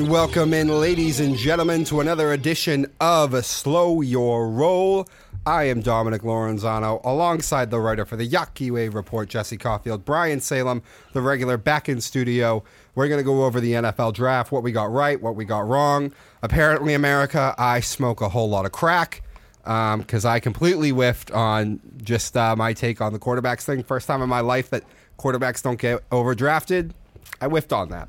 And welcome in, ladies and gentlemen, to another edition of Slow Your Roll. I am Dominic Lorenzano, alongside the writer for the Yaki Wave Report, Jesse Caulfield, Brian Salem, the regular back in studio. We're going to go over the NFL draft, what we got right, what we got wrong. Apparently, America, I smoke a whole lot of crack because I completely whiffed on just uh, my take on the quarterbacks thing. First time in my life that quarterbacks don't get overdrafted. I whiffed on that.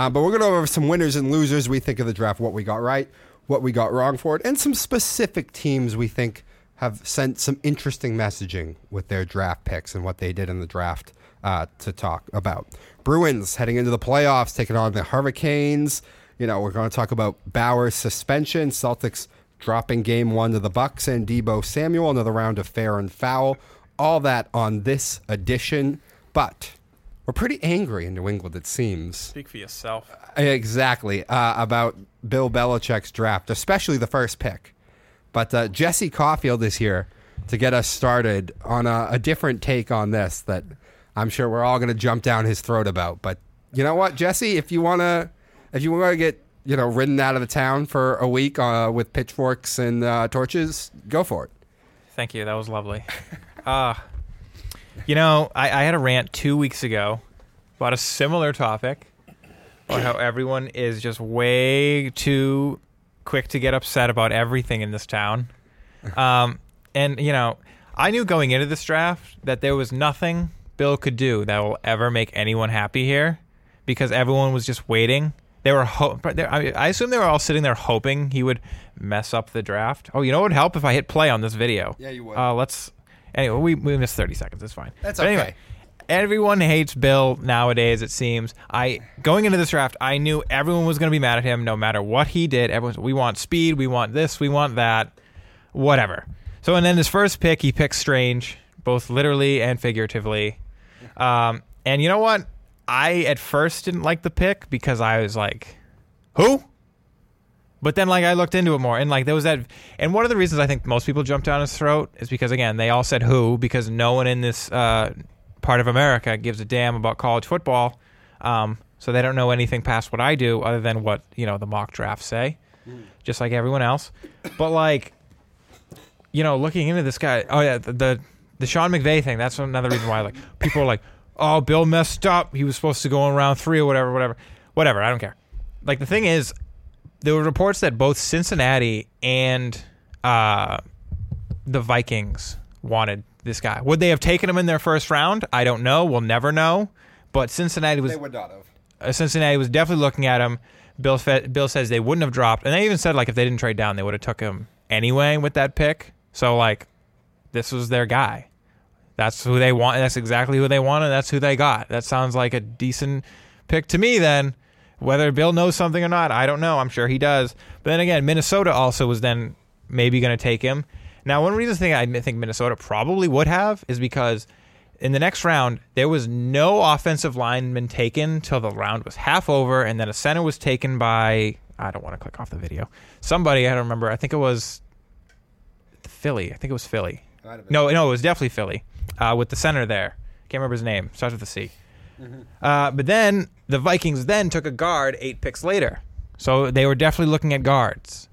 Uh, but we're going to go over some winners and losers we think of the draft, what we got right, what we got wrong for it, and some specific teams we think have sent some interesting messaging with their draft picks and what they did in the draft uh, to talk about. Bruins heading into the playoffs, taking on the Hurricanes. You know, we're going to talk about Bauer's suspension, Celtics dropping game one to the Bucks, and Deebo Samuel, another round of fair and foul. All that on this edition. But we're pretty angry in New England, it seems. Speak for yourself. Exactly. Uh, about Bill Belichick's draft, especially the first pick. But uh, Jesse Caulfield is here to get us started on a, a different take on this that I'm sure we're all going to jump down his throat about. But you know what, Jesse, if you want to, if you want to get you know ridden out of the town for a week uh, with pitchforks and uh, torches, go for it. Thank you. That was lovely. Uh, you know, I, I had a rant two weeks ago about a similar topic about how everyone is just way too quick to get upset about everything in this town. Um, and, you know, I knew going into this draft that there was nothing Bill could do that will ever make anyone happy here because everyone was just waiting. They were, ho- I I assume they were all sitting there hoping he would mess up the draft. Oh, you know what would help if I hit play on this video? Yeah, you would. Uh, let's. Anyway, we, we missed 30 seconds. It's fine. That's But anyway, everyone hates Bill nowadays. It seems. I going into this draft, I knew everyone was going to be mad at him, no matter what he did. Everyone, we want speed, we want this, we want that, whatever. So, and then his first pick, he picks Strange, both literally and figuratively. Um, and you know what? I at first didn't like the pick because I was like, who? But then, like, I looked into it more, and like, there was that. And one of the reasons I think most people jumped down his throat is because, again, they all said who because no one in this uh, part of America gives a damn about college football. Um, so they don't know anything past what I do, other than what you know the mock drafts say, just like everyone else. But like, you know, looking into this guy, oh yeah, the the, the Sean McVay thing. That's another reason why like people are like, oh, Bill messed up. He was supposed to go in round three or whatever, whatever, whatever. I don't care. Like the thing is, there were reports that both Cincinnati and uh, the Vikings wanted this guy. Would they have taken him in their first round? I don't know. We'll never know. But Cincinnati was They would not have. uh, Cincinnati was definitely looking at him. Bill fe- Bill says they wouldn't have dropped, and they even said like if they didn't trade down, they would have took him anyway with that pick. So like, this was their guy. That's who they want. That's exactly who they wanted. That's who they got. That sounds like a decent pick to me. Then, whether Bill knows something or not, I don't know. I'm sure he does. But then again, Minnesota also was then maybe going to take him. Now, one reason thing I think Minnesota probably would have is because in the next round, there was no offensive lineman taken till the round was half over, and then a center was taken by I don't want to click off the video. Somebody I don't remember. I think it was Philly. I think it was Philly. Might have been. No, no, it was definitely Philly uh, with the center there. Can't remember his name. Starts with a C. Uh, but then the Vikings then took a guard eight picks later, so they were definitely looking at guards.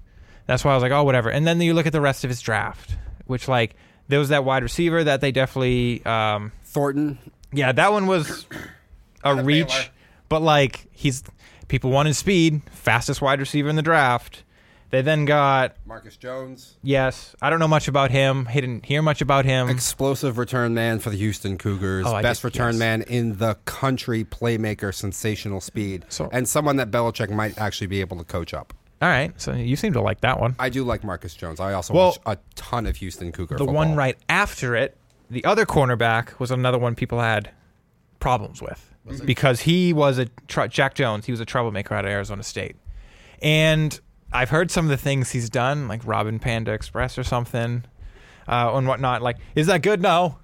That's why I was like, oh, whatever. And then you look at the rest of his draft, which like there was that wide receiver that they definitely um, Thornton. yeah, that one was a reach, Baylor. but like he's people wanted speed, fastest wide receiver in the draft. They then got Marcus Jones. yes, I don't know much about him. He didn't hear much about him. Explosive return man for the Houston Cougars. Oh, Best did- return yes. man in the country, playmaker, sensational speed. So- and someone that Belichick might actually be able to coach up. All right, so you seem to like that one. I do like Marcus Jones. I also Well, watch a ton of Houston Cougar The football. one right after it, the other cornerback was another one people had problems with because he was a tr- Jack Jones. He was a troublemaker out of Arizona State, and I've heard some of the things he's done, like Robin Panda Express or something, uh, and whatnot. Like, is that good? No,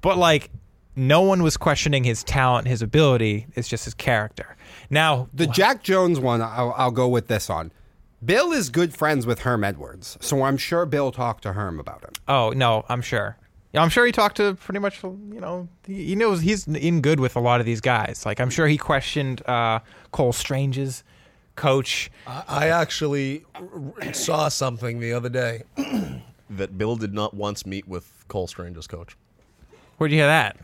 but like, no one was questioning his talent, his ability. It's just his character. Now, The Jack Jones one, I'll, I'll go with this on. Bill is good friends with Herm Edwards, so I'm sure Bill talked to Herm about him. Oh no, I'm sure. Yeah, I'm sure he talked to pretty much. You know, he, he knows he's in good with a lot of these guys. Like I'm sure he questioned uh, Cole Strange's coach. I I actually saw something the other day that Bill did not once meet with Cole Strange's coach. Where'd you hear that?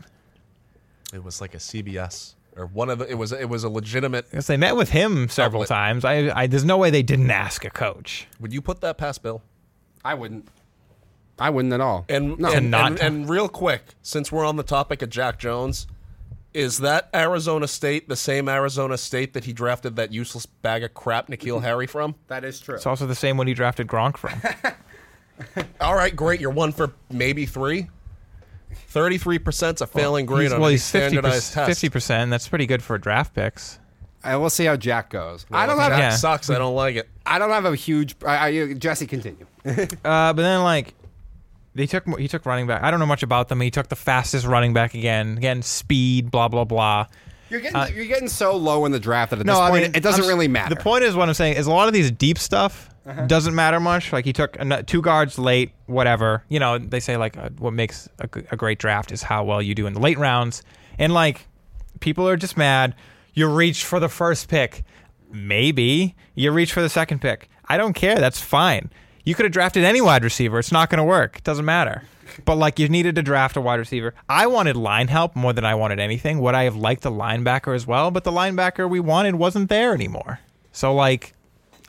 It was like a CBS or one of the. It was it was a legitimate. Because they met with him several Public. times. I, I, there's no way they didn't ask a coach. Would you put that past Bill? I wouldn't. I wouldn't at all. And no, and, not- and, and real quick, since we're on the topic of Jack Jones, is that Arizona State the same Arizona State that he drafted that useless bag of crap N'Keal Harry from? that is true. It's also the same one he drafted Gronk from. All right, great. You're one for maybe three. Thirty-three percent's a failing grade He's- on well, any he's 50 standardized test. fifty percent. That's pretty good for draft picks. I will see how Jack goes. I don't have. Jack Yeah. sucks. I don't like it. I don't have a huge. I, I, Jesse, continue. Uh, but then like they took he took running back. I don't know much about them. He took the fastest running back again. Again, speed, blah blah blah. You're getting you're getting so low in the draft that at Uh, No, this I mean it doesn't I'm really matter. The point is what I'm saying is a lot of these deep stuff Uh-huh. doesn't matter much. Like he took ano- two guards late, whatever. You know, they say like uh, what makes a great draft is how well you do in the late rounds. And like people are just mad. You reach for the first pick. Maybe you reach for the second pick. I don't care. That's fine. You could have drafted any wide receiver. It's not going to work. It doesn't matter. But like you needed to draft a wide receiver. I wanted line help more than I wanted anything. Would I have liked a linebacker as well? But the linebacker we wanted wasn't there anymore. So like,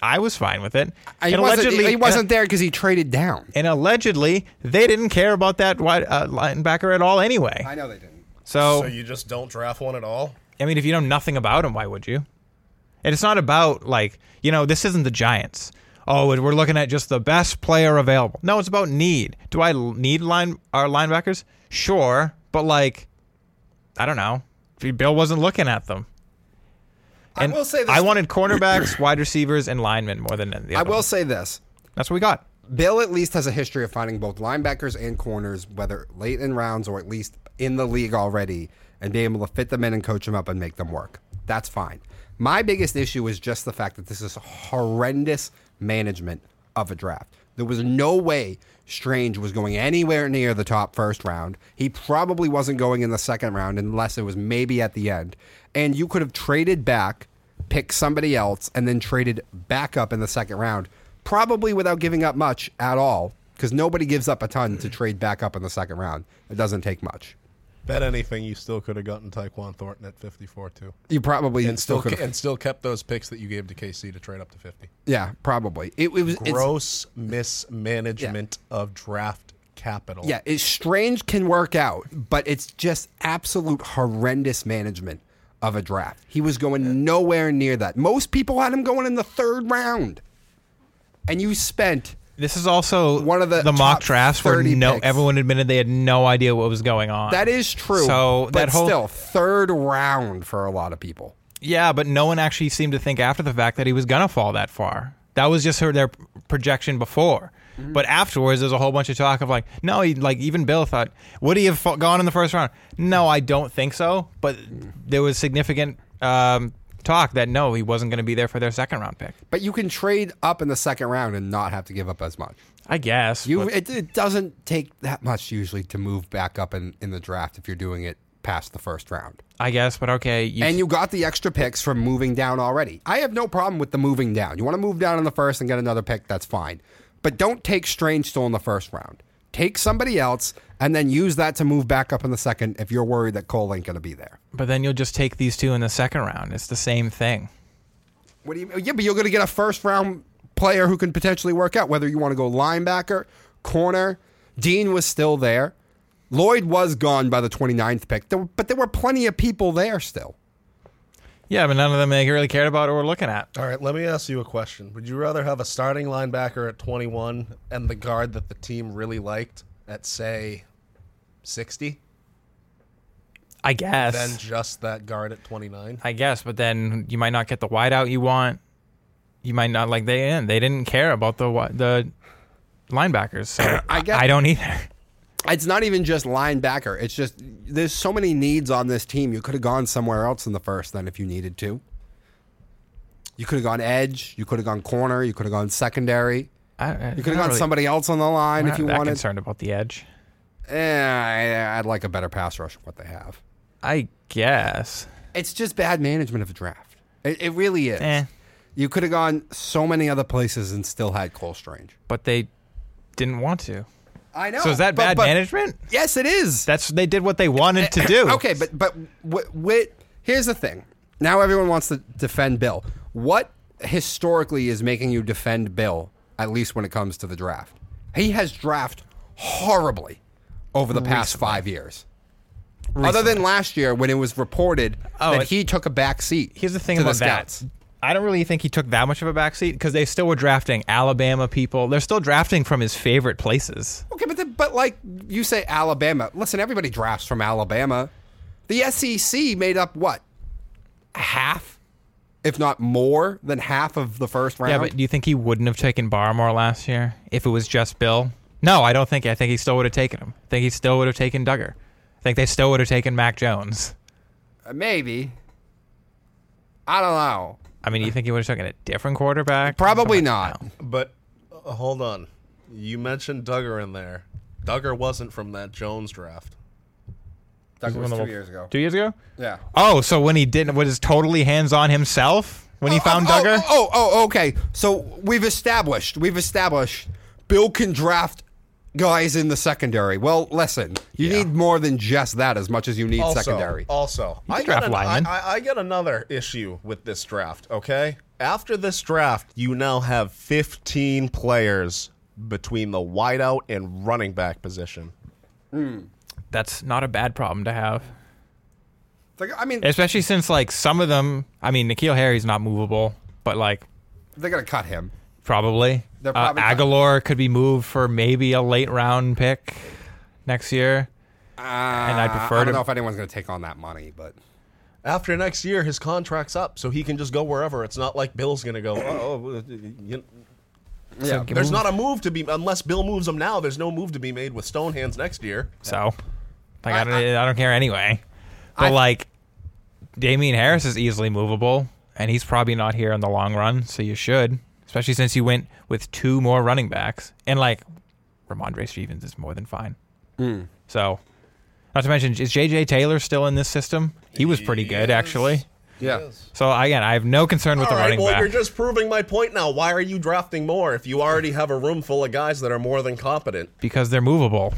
I was fine with it. he, And wasn't, allegedly- he wasn't there because he traded down. And allegedly, they didn't care about that wide uh, linebacker at all anyway. I know they didn't. So So you just don't draft one at all? I mean, if you know nothing about him, why would you? And it's not about like you know this isn't the Giants. Oh, we're looking at just the best player available. No, it's about need. Do I need line our linebackers? Sure, but like, I don't know. Bill wasn't looking at them. I will say this. I wanted cornerbacks, wide receivers, and linemen more than the I will say this. That's what we got. Bill at least has a history of finding both linebackers and corners, whether late in rounds or at least in the league already, and being able to fit them in and coach them up and make them work. That's fine. My biggest issue is just the fact that this is horrendous management of a draft. There was no way Strange was going anywhere near the top first round. He probably wasn't going in the second round unless it was maybe at the end. And you could have traded back, picked somebody else, and then traded back up in the second round, probably without giving up much at all, because nobody gives up a ton to trade back up in the second round. It doesn't take much. Bet anything you still could have gotten Tyquan Thornton at 54 too. You probably And still could. and still kept those picks that you gave to KC to trade up to 50. Yeah, probably. It, it was it's- Gross mismanagement of draft capital. Yeah, it's strange can work out, but it's just absolute horrendous management of a draft. He was going nowhere near that. Most people had him going in the third round. And you spent This is also One of the mock drafts where no picks. everyone admitted they had no idea what was going on. that is true. So but that whole still third round for a lot of people. Yeah, but no one actually seemed to think after the fact that he was gonna fall that far. That was just her their projection before. Mm-hmm. But afterwards, there's a whole bunch of talk of like, no, he, like even Bill thought, would he have gone in the first round? No, I don't think so. But there was significant um, talk that no, he wasn't going to be there for their second round pick. But you can trade up in the second round and not have to give up as much. I guess. You it, it doesn't take that much usually to move back up in, in the draft if you're doing it past the first round. I guess, but okay. You, And you got the extra picks from moving down already. I have no problem with the moving down. You want to move down in the first and get another pick, that's fine. But don't take Strange still in the first round. Take somebody else and then use that to move back up in the second if you're worried that Cole ain't going to be there. but then you'll just take these two in the second round. It's the same thing. What do you Yeah, but you're going to get a first round player who can potentially work out whether you want to go linebacker, corner. Dean was still there. Lloyd was gone by the 29th pick, but there were plenty of people there still. Yeah, but none of them they really cared about or were looking at. All right, let me ask you a question. Would you rather have a starting linebacker at 21 and the guard that the team really liked at say 60 I guess. than just that guard at 29? I guess, but then you might not get the wideout you want. You might not like they they didn't care about the the linebackers. So I guess I don't either. It's not even just linebacker. It's just there's so many needs on this team. You could have gone somewhere else in the first then if you needed to. You could have gone edge. You could have gone corner. You could have gone secondary. I, You could have gone somebody else on the line if you wanted. concerned about the edge. Eh, I'd like a better pass rush than what they have. I guess. It's just bad management of a draft. It, it really is. Eh. You could have gone so many other places and still had Cole Strange. but they didn't want to. I know. So is that but- bad but- management? Yes, it is. That's they did what they wanted to do. Okay, but but here's the thing. Now everyone wants to defend Bill. What historically is making you defend Bill? At least when it comes to the draft, he has drafted horribly over the past five years. Other than last year when it was reported Oh, that it- he took a back seat. Here's the thing to about the scouts. that. I don't really think he took that much of a backseat because they still were drafting Alabama people. They're still drafting from his favorite places. Okay, but the, but like you say, Alabama. Listen, everybody drafts from Alabama. The SEC made up what half, if not more than half of the first round. Yeah, but do you think he wouldn't have taken Barmore last year if it was just Bill? No, I don't think. I think he still would have taken him. I think he still would have taken Dugger. I think they still would have taken Mac Jones. Uh, maybe. I don't know. I mean, you think he would have taken a different quarterback? Probably not. But uh, hold on, you mentioned Dugger in there. Dugger wasn't from that Jones draft. That was One two years ago. Two years ago? Yeah. Oh, so when he didn't, was totally hands on himself when he found oh, Dugger? Oh, oh, oh, okay. So we've established, we've established Bill can draft guys in the secondary. Well, listen, you Yeah. need more than just that as much as you need Also, secondary. also, You I can got, draft an, I, linemen. I, I got another issue with this draft. Okay, after this draft, you now have 15 players between the wideout and running back position. Hmm. That's not a bad problem to have. Like, I mean, Especially since, like, some of them, I mean, N'Keal Harry's not movable, but, like, they're going to cut him. probably. They're Uh, probably- Agholor could be moved for maybe a late round pick next year. Uh, And I'd prefer I don't to- know if anyone's going to take on that money, but After next year, his contract's up, so he can just go wherever. It's not like Bill's going to go. Oh, uh, you, yeah. give there's Move. not a move to be unless Bill moves him now. There's no move to be made with Stonehands next year. So, like, I, I- don't, I, don't care anyway. But, I- like, Damien Harris is easily movable, and he's probably not here in the long run, so you should. Especially since you went with two more running backs. And, like, Rhamondre Stevens is more than fine. Hmm. So, not to mention, is J.J. Taylor still in this system? He was pretty good, Yes. actually. Yeah. So, again, I have no concern with All the right, running well, back. you're just proving my point now. Why are you drafting more if you already have a room full of guys that are more than competent? because they're movable.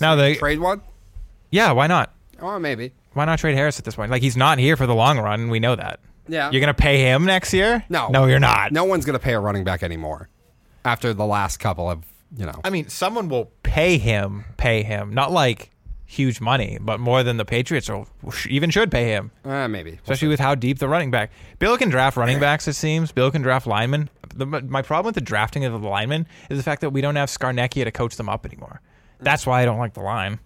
Now, they. Trade one? Yeah, why not? Oh, maybe. Why not trade Harris at this point? Like, he's not here for the long run. We know that. Yeah. You're going to pay him next year? No. No, you're not. No one's going to pay a running back anymore after the last couple of, you know. I mean, someone will pay him, pay him. Not like huge money, but more than the Patriots or even should pay him, Uh, maybe. especially with how deep the running back. Bill can draft running backs, it seems. Bill can draft linemen. The, my problem with the drafting of the linemen is the fact that we don't have Scarnecchia to coach them up anymore. That's why I don't like the line.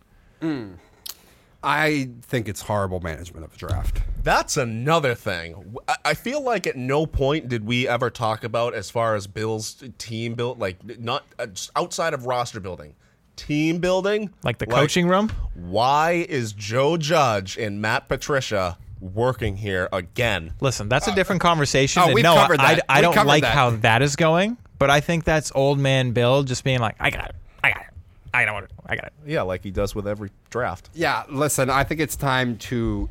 I think it's horrible management of the draft. That's another thing. I- I feel like at no point did we ever talk about as far as Bill's team built, like not uh, just outside of roster building, team building, Like the coaching room. Why is Joe Judge and Matt Patricia working here again? Listen, that's a different conversation. oh, we've no, covered I, that. I We don't like that. how that is going, but I think that's old man Bill just being like, I got it. I got it. I know what I got it. Yeah, like he does with every draft. Yeah, listen, I think it's time to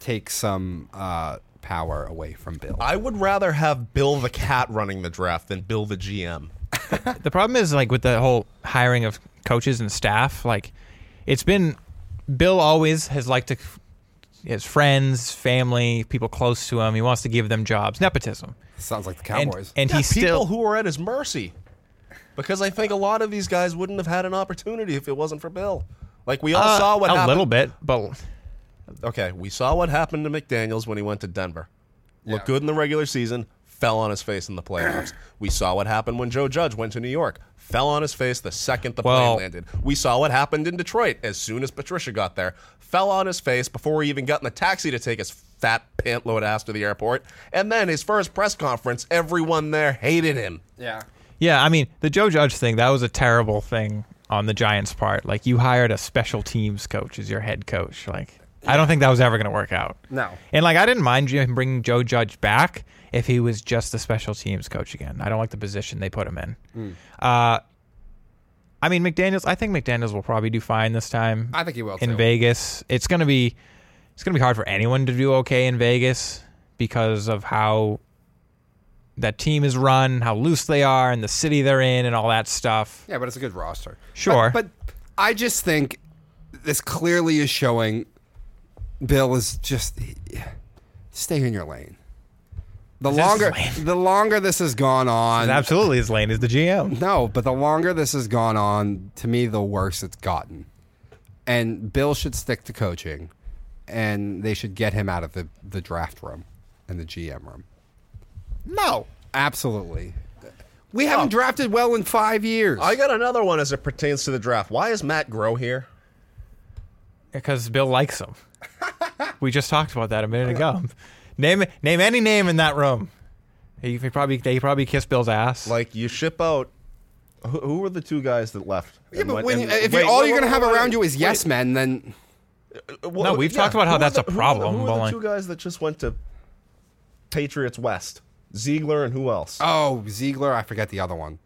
take some uh, power away from Bill. I would rather have Bill the cat running the draft than Bill the GM. The problem is like with the whole hiring of coaches and staff, like it's been Bill always has liked to his friends, family, people close to him. He wants to give them jobs, nepotism, Sounds like the Cowboys. and Yeah, he's people still who are at his mercy. Because I think a lot of these guys wouldn't have had an opportunity if it wasn't for Bill. Like we all uh, saw what happened. a happened. little bit, but Okay, we saw what happened to McDaniels when he went to Denver. Looked Yeah. good in the regular season, fell on his face in the playoffs. we saw what happened when Joe Judge went to New York, fell on his face the second the Well- plane landed. We saw what happened in Detroit as soon as Patricia got there, fell on his face before he even got in the taxi to take his fat pantload ass to the airport. And then his first press conference, everyone there hated him. yeah. Yeah, I mean the Joe Judge thing that was a terrible thing on the Giants' part. Like you hired a special teams coach as your head coach. Like I don't think that was ever going to work out. No. And like I didn't mind him bringing Joe Judge back if he was just the special teams coach again. I don't like the position they put him in. Hmm. Uh, I mean McDaniel's. I think McDaniel's will probably do fine this time. I think he will, in too. Vegas. It's gonna be it's gonna be hard for anyone to do okay in Vegas because of how that team is run, how loose they are, and the city they're in, and all that stuff. Yeah, but it's a good roster. Sure. But, but I just think this clearly is showing Bill is just stay in your lane. The is longer the longer this has gone on, Absolutely, his lane is the GM. no, but the longer this has gone on, to me, the worse it's gotten. And Bill should stick to coaching, and they should get him out of the, the draft room and the GM room. No, absolutely. We haven't Oh. drafted well in five years. I got another one as it pertains to the draft. Why is Matt Groh here? Because Bill likes him. we just talked about that a minute ago. Name name any name in that room. He, he probably they probably kissed Bill's ass. Like you ship out. Who, who were the two guys that left? yeah, And but went- when, and- if wait, all wait, you're going to wait, have wait, around you is wait. yes men, then uh, Well, No, we've talked about how who that's were a the- who were the- problem, Who were the like- two guys that just went to Patriots West? Ziegler and who else? oh Ziegler, I forget the other one.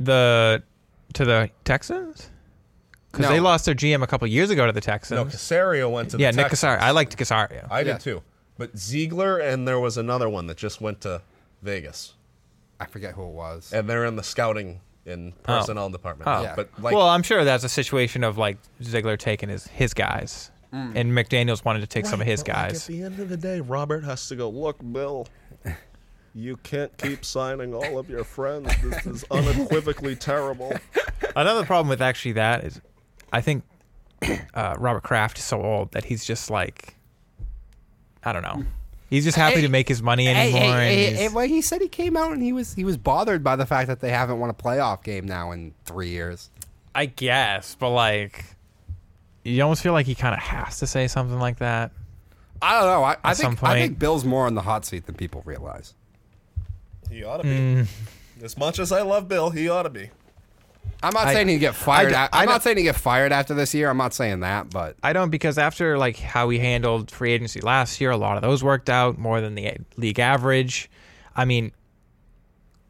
the to the Texans because No. they lost their GM a couple years ago to the Texans. no, Caserio went to yeah, the Nick Texans. Caserio. I liked Caserio. I Yeah. did too. But Ziegler and there was another one that just went to Vegas, I forget who it was. and they're in the scouting and oh. personnel department. Oh. Yeah. But like, well, I'm sure that's a situation of like Ziegler taking his his guys, mm. and McDaniel's wanted to take some of his But, like, guys. at the end of the day, Robert has to go. Look, Bill, you can't keep signing all of your friends. This is unequivocally terrible. Another problem with actually that is, I think uh, Robert Kraft is so old that he's just like, I don't know. He's just happy Hey, to make his money anymore. hey, and hey, hey, well, he said he came out and he was he was bothered by the fact that they haven't won a playoff game now in three years. I guess, but like, you almost feel like he kind of has to say something like that. I don't know. I, I At some think I think Bill's more on the hot seat than people realize. He ought to be. Mm. As much as I love Bill, he ought to be. I'm not I- saying he'd get fired. I d- a- I I'm don't- saying he'd get fired after this year. I'm not saying that, but I don't because after like how we handled free agency last year, a lot of those worked out more than the league average. I mean,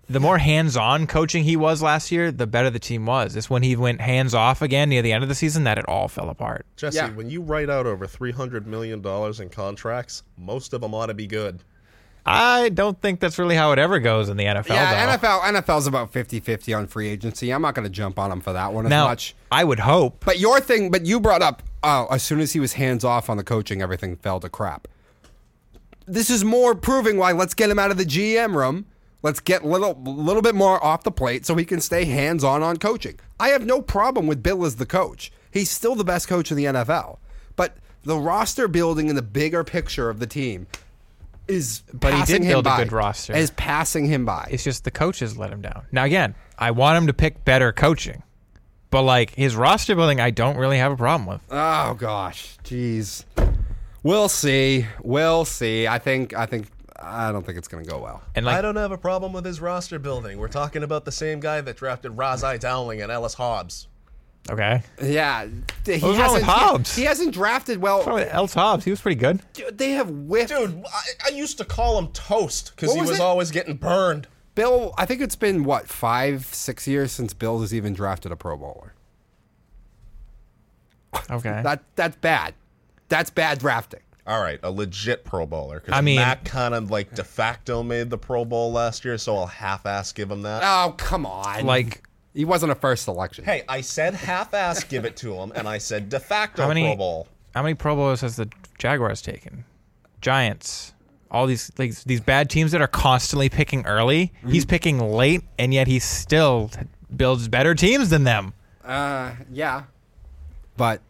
the more hands-on coaching he was last year, the better the team was. It's when he went hands-off again near the end of the season that it all fell apart. Jesse, Yeah. when you write out over three hundred million dollars in contracts, most of them ought to be good. I don't think that's really how it ever goes in the NFL. yeah, though. NFL NFL's about 50-50 on free agency. I'm not going to jump on him for that one as Now, much. I would hope. But your thing, but you brought up, oh, as soon as he was hands off on the coaching, everything fell to crap. This is more proving why let's get him out of the GM room. Let's get little little bit more off the plate so he can stay hands on on coaching. I have no problem with Bill as the coach. He's still the best coach in the NFL. But the roster building and the bigger picture of the team is But he did him build a good roster. Is passing him by. It's just the coaches let him down. Now again, I want him to pick better coaching. But like his roster building, I don't really have a problem with. Oh gosh, jeez. We'll see. We'll see. I think. I think. I don't think it's going to go well. And like I don't have a problem with his roster building. We're talking about the same guy that drafted Ras-I Dowling and Ellis Hobbs. Okay. Yeah, he What's wrong with hasn't- Hobbs? He, he hasn't drafted well. Els Hobbs, he was pretty good. Dude, They have whiffed. Dude, I, I used to call him Toast because What he was was it? always getting burned. Bill, I think it's been what five, six years since Bill has even drafted a Pro Bowler. Okay. That that's bad. That's bad drafting. All right, a legit Pro Bowler. Because I mean- Matt kind of like de facto made the Pro Bowl last year, so I'll half-ass give him that. Oh come on! like he wasn't a first selection. Hey, I said half-ass give it to him, and I said de facto How many- Pro Bowl. how many Pro Bowls has the Jaguars taken? Giants. All these like, these bad teams that are constantly picking early. Mm-hmm. He's picking late, and yet he still builds better teams than them. Uh, yeah, but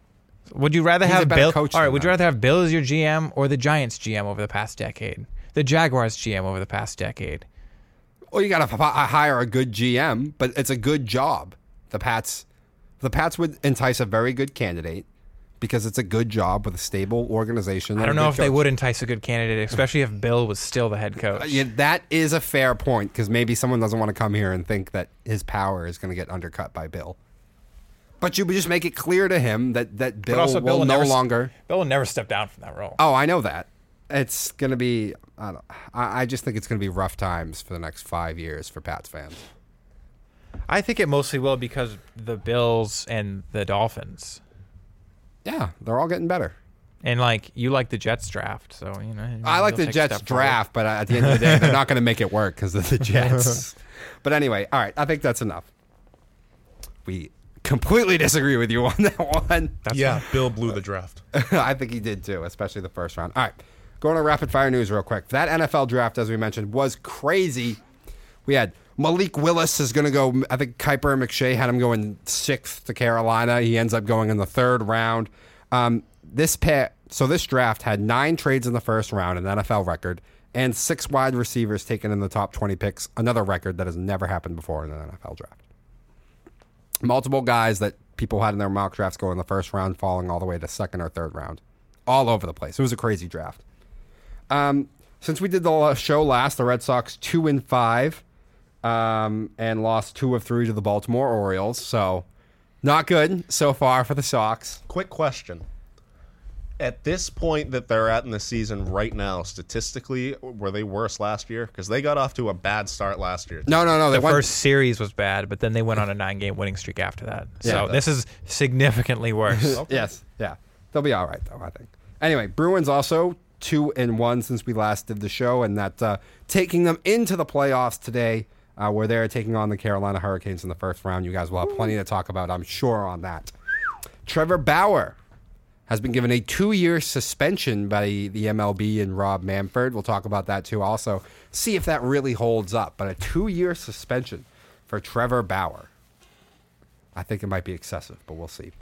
Would you rather have better Bill? coach all right. than Would you rather have Bill as your GM or the Giants GM over the past decade? The Jaguars GM over the past decade. Well, you got to hire a good GM, but it's a good job. The Pats, the Pats would entice a very good candidate because it's a good job with a stable organization. I don't know if they would entice a good candidate, especially if Bill was still the head coach. Uh, Yeah, that is a fair point because maybe someone doesn't want to come here and think that his power is going to get undercut by Bill. But you would just make it clear to him that that Bill also, will Bill no never, longer. Bill will never step down from that role. Oh, I know that. It's going to be. I, don't, I I just think it's going to be rough times for the next five years for Pats fans. I think it mostly will because the Bills and the Dolphins. Yeah, they're all getting better. And like you like the Jets draft, so you know. I like the Jets step forward. draft, but at the end of the day, they're not going to make it work because of the Jets. but anyway, all right, I think that's enough. We completely disagree with you on that one. That's yeah, Bill blew the draft. I think he did too, especially the first round. All right, going to rapid fire news real quick. That NFL draft, as we mentioned, was crazy. We had Malik Willis is going to go. I think Kiper and McShay had him going sixth to Carolina. He ends up going in the third round. Um, this pair, so this draft had nine trades in the first round, an NFL record, and six wide receivers taken in the top 20 picks, another record that has never happened before in an NFL draft. Multiple guys that people had in their mock drafts go in the first round, falling all the way to second or third round, all over the place. It was a crazy draft. Um, since we did the show last, the Red Sox two and five, um, and lost two of three to the Baltimore Orioles. So, not good so far for the Sox. Quick question. At this point that they're at in the season right now, statistically, were they worse last year? Because they got off to a bad start last year. No, no, no. They The went, first series was bad, but then they went on a nine-game winning streak after that. So Yeah. this is significantly worse. Yes, yeah. They'll be all right though, I think. Anyway, Bruins also two and one since we last did the show, and that uh, taking them into the playoffs today, uh, where they're taking on the Carolina Hurricanes in the first round. You guys will have plenty to talk about, I'm sure, on that. Trevor Bauer has been given a two-year suspension by the MLB and Rob Manfred. We'll talk about that too. Also, see if that really holds up. But a two-year suspension for Trevor Bauer. I think it might be excessive, but we'll see.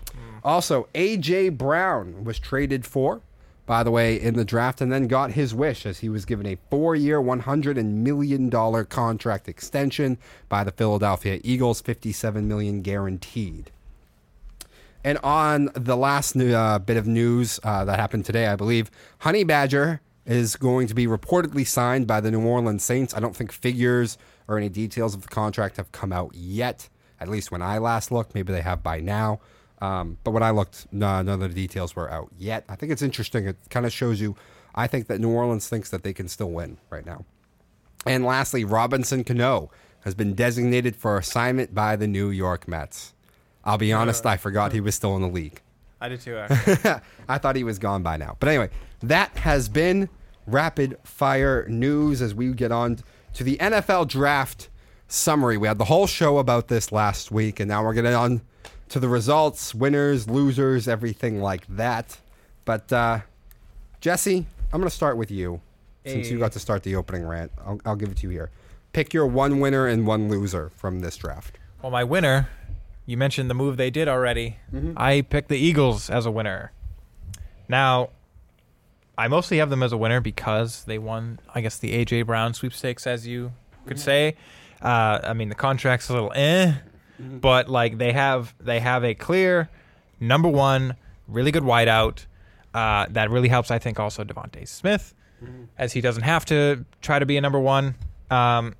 Also, AJ Brown was traded for, by the way, in the draft, and then got his wish as he was given a four-year, one hundred million dollar contract extension by the Philadelphia Eagles, 57 million guaranteed. And on the last new, uh, bit of news uh, that happened today, I believe, Honey Badger is going to be reportedly signed by the New Orleans Saints. I don't think figures or any details of the contract have come out yet, at least when I last looked. Maybe they have by now. Um, but when I looked, no, none of the details were out yet. I think it's interesting. It kind of shows you, I think that New Orleans thinks that they can still win right now. And lastly, Robinson Cano has been designated for assignment by the New York Mets. I'll be honest, I forgot he was still in the league. I did too. Actually. I thought he was gone by now. But anyway, that has been rapid fire news as we get on to the NFL draft summary. We had the whole show about this last week, and now we're getting on to the results, winners, losers, everything like that. But uh, Jesse, I'm going to start with you since you got to start the opening rant. I'll, I'll give it to you here. Pick your one winner and one loser from this draft. well, my winner. You mentioned the move they did already. I picked the Eagles as a winner. Now, I mostly have them as a winner because they won, I guess, the AJ Brown sweepstakes, as you could say. Uh, I mean, the contract's a little eh, but like they have they have a clear number one, really good wideout. Uh, that really helps, I think, also DeVonta Smith, as he doesn't have to try to be a number one, um,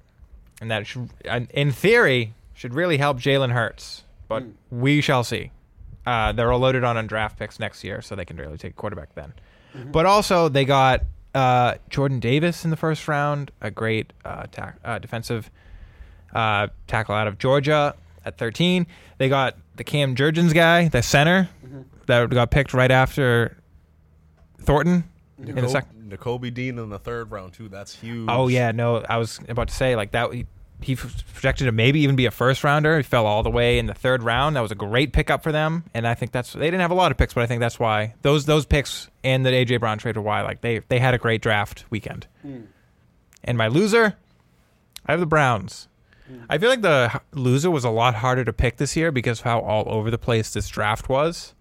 and that should, in theory should really help Jalen Hurts. But we shall see. Uh, they're all loaded on on draft picks next year, so they can really take quarterback then. But also, they got uh, Jordan Davis in the first round, a great uh, tack uh, defensive uh, tackle out of Georgia at 13. They got the Cam Jurgens guy, the center, mm-hmm. that got picked right after Thornton in the second. Nakobe Dean in the third round too. That's huge. Oh yeah, no, I was about to say like that. He, he projected to maybe even be a first rounder. He fell all the way in the third round. That was a great pickup for them, and I think that's they didn't have a lot of picks, but I think that's why those those picks and the AJ Brown trade were why like they they had a great draft weekend. Hmm. And my loser, I have the Browns. I feel like the loser was a lot harder to pick this year because of how all over the place this draft was.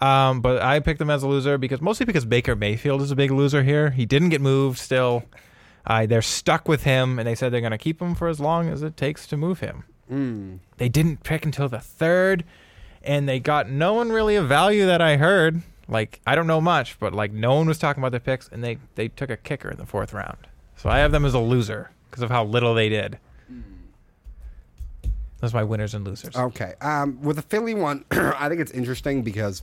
Um, but I picked them as a loser because mostly because Baker Mayfield is a big loser here. He didn't get moved still. Uh, they're stuck with him, and they said they're going to keep him for as long as it takes to move him. They didn't pick until the third, and they got no one really of value that I heard. Like I don't know much, but like no one was talking about their picks, and they they took a kicker in the fourth round. So I have them as a loser because of how little they did. Are my winners and losers. Okay. Um, with the Philly one, I think it's interesting because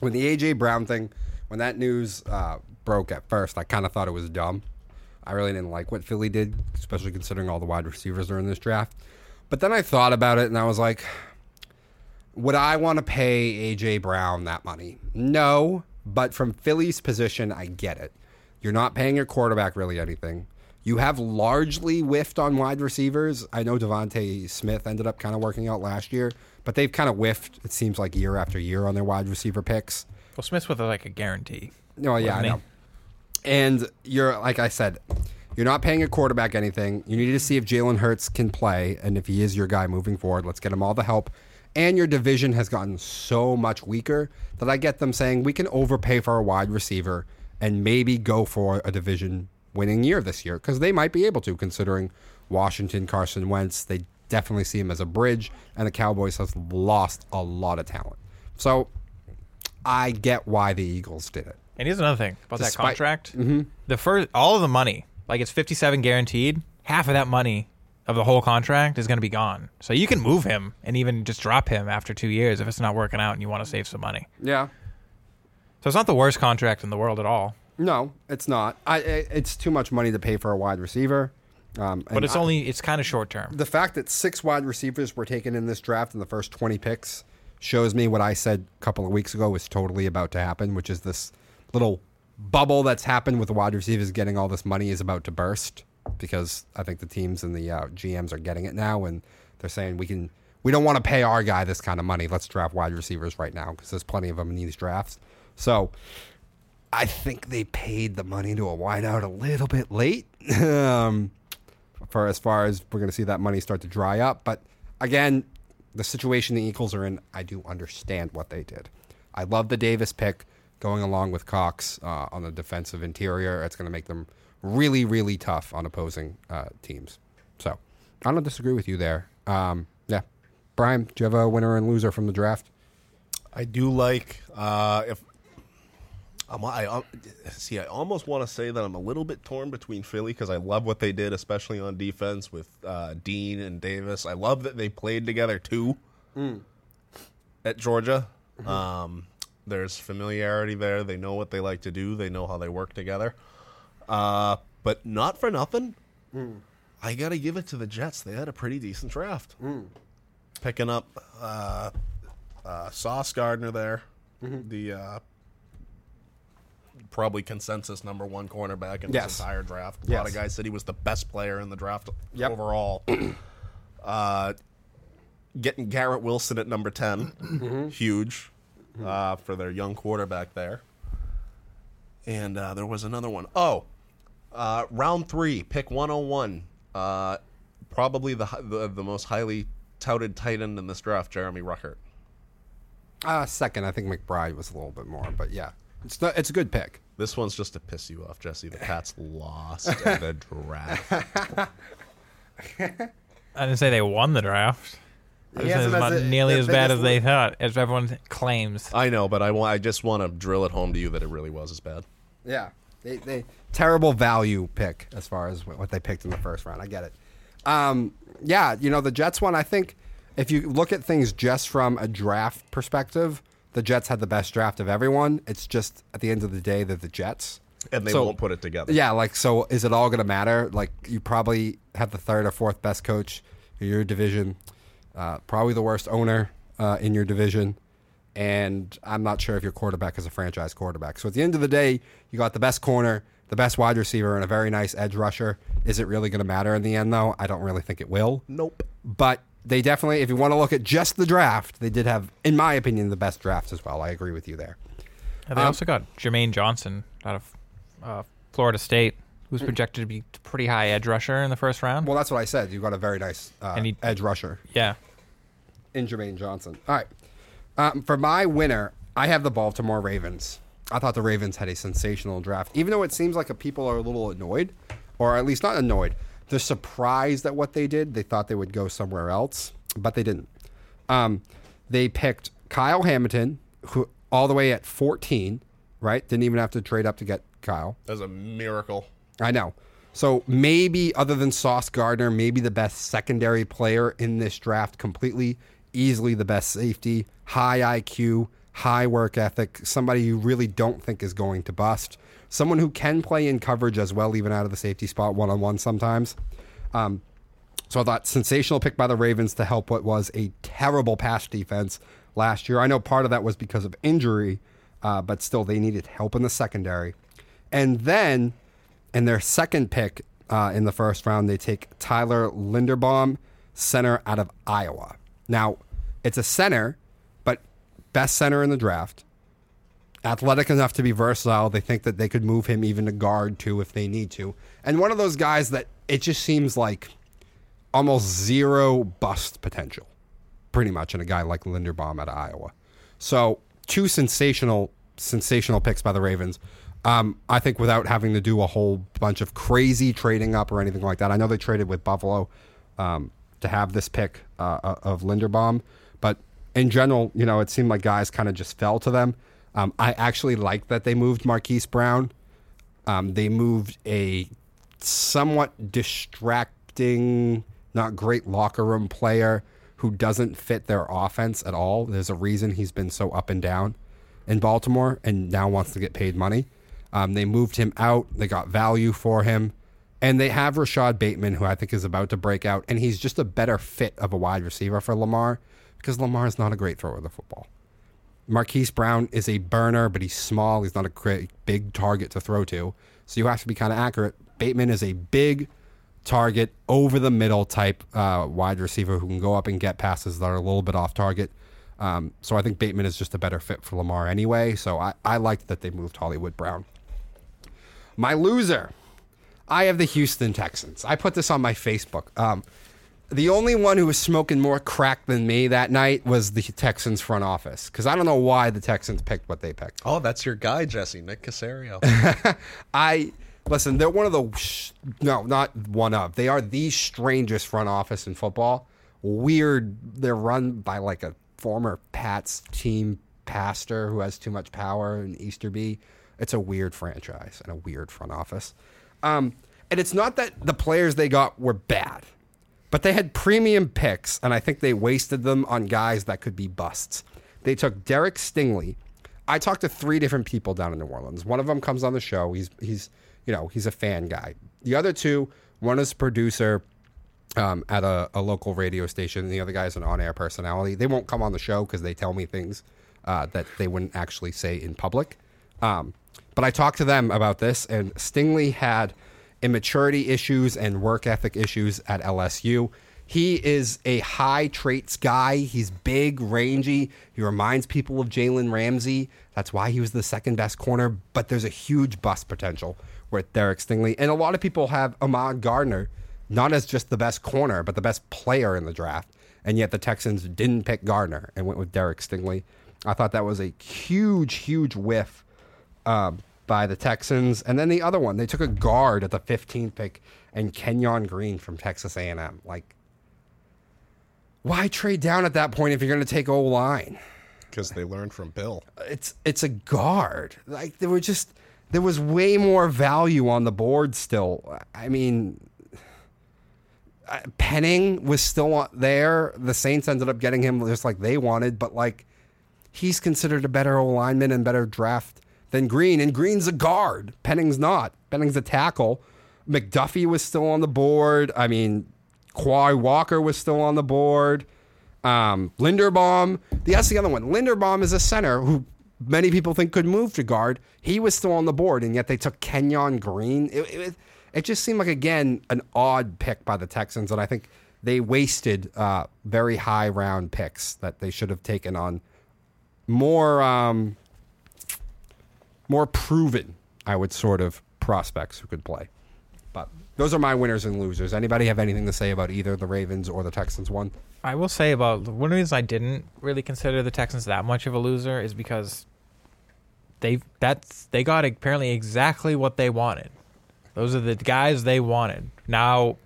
when the AJ Brown thing, when that news uh, broke at first, I kind of thought it was dumb. I really didn't like what Philly did, especially considering all the wide receivers are in this draft. But then I thought about it and I was like, would I want to pay AJ Brown that money? No, But from Philly's position, I get it. You're not paying your quarterback really anything. You have largely whiffed on wide receivers. I know DeVonta Smith ended up kind of working out last year, but they've kind of whiffed. It seems like year after year on their wide receiver picks. Well, Smith's with like a guarantee. No, yeah, I he? know. And you're like I said, you're not paying a quarterback anything. You need to see if Jalen Hurts can play, and if he is your guy moving forward, let's get him all the help. And your division has gotten so much weaker that I get them saying we can overpay for a wide receiver and maybe go for a division winning year this year because they might be able to, considering Washington, Carson Wentz. They definitely see him as a bridge, and the Cowboys has lost a lot of talent. So I get why the Eagles did it. And here's another thing about Despite- that contract. Mm-hmm. The first, all of the money, like it's 57 guaranteed. Half of that money of the whole contract is going to be gone. So you can move him and even just drop him after two years if it's not working out and you want to save some money. Yeah. So it's not the worst contract in the world at all. No, it's not. I, it's too much money to pay for a wide receiver. Um, But it's I- only it's kind of short term. the fact that six wide receivers were taken in this draft in the first twenty picks shows me what I said a couple of weeks ago was totally about to happen, which is this little bubble that's happened with the wide receivers getting all this money is about to burst because I think the teams and the uh, GMs are getting it now and they're saying we can we don't want to pay our guy this kind of money. Let's draft wide receivers right now because there's plenty of them in these drafts. So I think they paid the money to a wideout a little bit late. um, for as far as we're going to see that money start to dry up. But again, the situation the Eagles are in, I do understand what they did. I love the Davis pick going along with Cox uh, on the defensive interior. It's going to make them really, really tough on opposing uh, teams. So I don't disagree with you there. Um, yeah. Brian, do you have a winner and loser from the draft? I do like uh, if I'm, I um, see. I almost want to say that I'm a little bit torn between Philly because I love what they did, especially on defense with uh, Dean and Davis. I love that they played together too at Georgia. Um, there's familiarity there. They know what they like to do. They know how they work together. Uh, but not for nothing. I got to give it to the Jets. They had a pretty decent draft. Picking up uh, uh, Sauce Gardner there, the uh, probably consensus number one cornerback in Yes. this entire draft. A lot of guys said he was the best player in the draft Yep. overall. uh, getting Garrett Wilson at number 10, Mm-hmm. huge uh, for their young quarterback there. And uh, there was another one. Oh, uh, round three, pick 101. Uh, probably the, the the most highly touted tight end in this draft, Jeremy Ruckert. Uh, second, I think McBride was a little bit more, but yeah, it's not, it's a good pick. This one's just to piss you off, Jesse. The Pats lost in the draft. I didn't say they won the draft. I He just has said it's them not as the- nearly the as bad biggest as they li- thought, as everyone claims. I know, but I, wa- I just want to drill it home to you that it really was as bad. Yeah, they, they terrible value pick as far as what they picked in the first round. I get it. Um, yeah, you know the Jets one. I think if you look at things just from a draft perspective, the Jets had the best draft of everyone. It's just at the end of the day they're the Jets, And they So- won't put it together. Yeah, like so, is it all going to matter? Like you probably have the third or fourth best coach in your division, uh, probably the worst owner uh, in your division, and I'm not sure if your quarterback is a franchise quarterback. So at the end of the day, you got the best corner, the best wide receiver, and a very nice edge rusher. Is it really going to matter in the end, though? I don't really think it will. Nope. But they definitely, if you want to look at just the draft, they did have, in my opinion, the best draft as well. I agree with you there. And they Um, also got Jermaine Johnson out of uh, Florida State, who's projected to be a pretty high edge rusher in the first round. Well, that's what I said. You got a very nice uh, he- edge rusher. yeah. in Jermaine Johnson. All right. Um, for my winner, I have the Baltimore Ravens. I thought the Ravens had a sensational draft, even though it seems like people are a little annoyed, or at least not annoyed. They're surprised at what they did. They thought they would go somewhere else, but they didn't. Um, they picked Kyle Hamilton, who all the way at 14, right? Didn't even have to trade up to get Kyle. That's a miracle. I know. So maybe other than Sauce Gardner, maybe the best secondary player in this draft completely, easily the best safety, high IQ, high work ethic, somebody you really don't think is going to bust. Someone who can play in coverage as well, even out of the safety spot one on one sometimes. Um, so I thought sensational pick by the Ravens to help what was a terrible pass defense last year. I know part of that was because of injury, uh, but still they needed help in the secondary. And then in their second pick uh, in the first round, they take Tyler Linderbaum, center out of Iowa. Now, it's a center, but best center in the draft. Athletic enough to be versatile. They think that they could move him even to guard too if they need to. And one of those guys that it just seems like almost zero bust potential, pretty much, in a guy like Linderbaum out of Iowa. So two sensational, sensational picks by the Ravens. Um, I think without having to do a whole bunch of crazy trading up or anything like that. I know they traded with Buffalo um, to have this pick uh, of Linderbaum, but in general, you know, it seemed like guys kind of just fell to them. Um, I actually like that they moved Marquise Brown. Um, they moved a somewhat distracting, not great locker room player who doesn't fit their offense at all. There's a reason he's been so up and down in Baltimore and now wants to get paid money. Um, they moved him out. They got value for him. And they have Rashod Bateman, who I think is about to break out. And he's just a better fit of a wide receiver for Lamar because Lamar is not a great thrower of the football. Marquise Brown is a burner, but he's small. He's not a big target to throw to. So you have to be kind of accurate. Bateman is a big target, over the middle type uh, wide receiver who can go up and get passes that are a little bit off target. Um, so I think Bateman is just a better fit for Lamar anyway. So I, I liked that they moved Hollywood Brown. My loser, I have the Houston Texans. I put this on my Facebook. Um, the only one who was smoking more crack than me that night was the Texans front office because I don't know why the Texans picked what they picked. Oh, that's your guy, Jesse Nick Caserio. I listen. They're one of the sh- no, not one of. They are the strangest front office in football. Weird. They're run by like a former Pats team pastor who has too much power in Easterby. It's a weird franchise and a weird front office. Um, and it's not that the players they got were bad, but they had premium picks, and I think they wasted them on guys that could be busts. They took Derek Stingley. I talked to three different people down in New Orleans. One of them comes on the show. He's he's you know he's a fan guy. The other two, one is producer um, at a, a, local radio station, and the other guy is an on-air personality. They won't come on the show because they tell me things uh, that they wouldn't actually say in public. Um, but I talked to them about this, and Stingley had immaturity issues and work ethic issues at LSU. He is a high traits guy. He's big, rangy. He reminds people of Jalen Ramsey. That's why he was the second best corner. But there's a huge bust potential with Derek Stingley. And a lot of people have Ahmad Gardner not as just the best corner, but the best player in the draft. And yet the Texans didn't pick Gardner and went with Derek Stingley. I thought that was a huge, huge whiff um, by the Texans. And then the other one, they took a guard at the 15th pick and Kenyon Green from Texas A&M. Like, why trade down at that point if you're going to take O line? Because they learned from Bill. It's it's a guard. Like there were just there was way more value on the board still. I mean, uh, Penning was still there. The Saints ended up getting him just like they wanted, but like he's considered a better O lineman and better draft than Green, and Green's a guard. Penning's not. Penning's a tackle. McDuffie was still on the board. I mean, Quay Walker was still on the board. Um, Linderbaum, that's the other one. Linderbaum is a center who many people think could move to guard. He was still on the board, and yet they took Kenyon Green. It, it, it just seemed like, again, an odd pick by the Texans, and I think they wasted uh, very high round picks that they should have taken on more um, more proven, I would sort of prospects who could play. But those are my winners and losers. Anybody have anything to say about either the Ravens or the Texans one? I will say about one reasons I didn't really consider the Texans that much of a loser is because they that's they got apparently exactly what they wanted. Those are the guys they wanted. Now,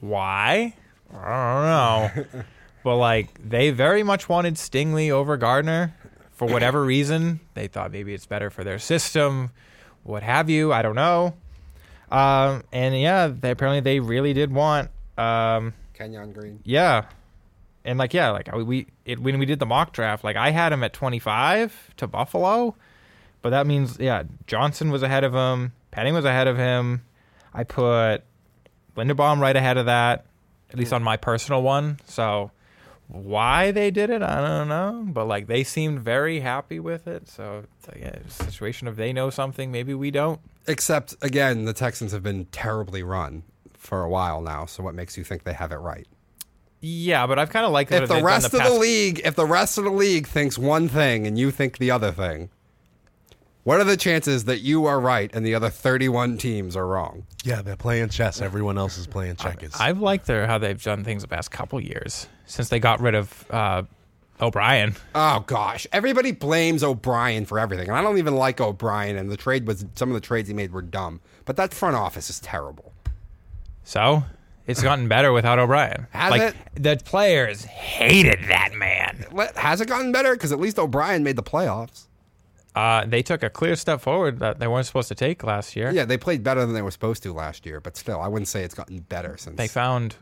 why? I don't know. but like they very much wanted Stingley over Gardner for whatever reason. They thought maybe it's better for their system, what have you. I don't know. Um, and yeah, they, apparently they really did want um, Kenyon Green. Yeah, and like yeah, like we it, when we did the mock draft, like I had him at 25 to Buffalo, but that means yeah, Johnson was ahead of him, Penning was ahead of him. I put Linderbaum right ahead of that, at least on my personal one. So why they did it, I don't know. But like they seemed very happy with it. So it's, like, a situation of they know something, maybe we don't. Except again, the Texans have been terribly run for a while now. So what makes you think they have it right? Yeah, but I've kind of liked that If the they've done rest of the league, if the rest of the league thinks one thing and you think the other thing, what are the chances that you are right and the other 31 teams are wrong? Yeah, they're playing chess. Everyone else is playing checkers. I've liked their how they've done things the past couple years since they got rid of uh, O'Brien. Oh gosh, everybody blames O'Brien for everything, and I don't even like O'Brien. And the trade was some of the trades he made were dumb, but that front office is terrible. So it's gotten better without O'Brien. Has like it? the players hated that man. Has it gotten better? Because at least O'Brien made the playoffs. Uh, they took a clear step forward that they weren't supposed to take last year. Yeah, they played better than they were supposed to last year, but still, I wouldn't say it's gotten better since. They found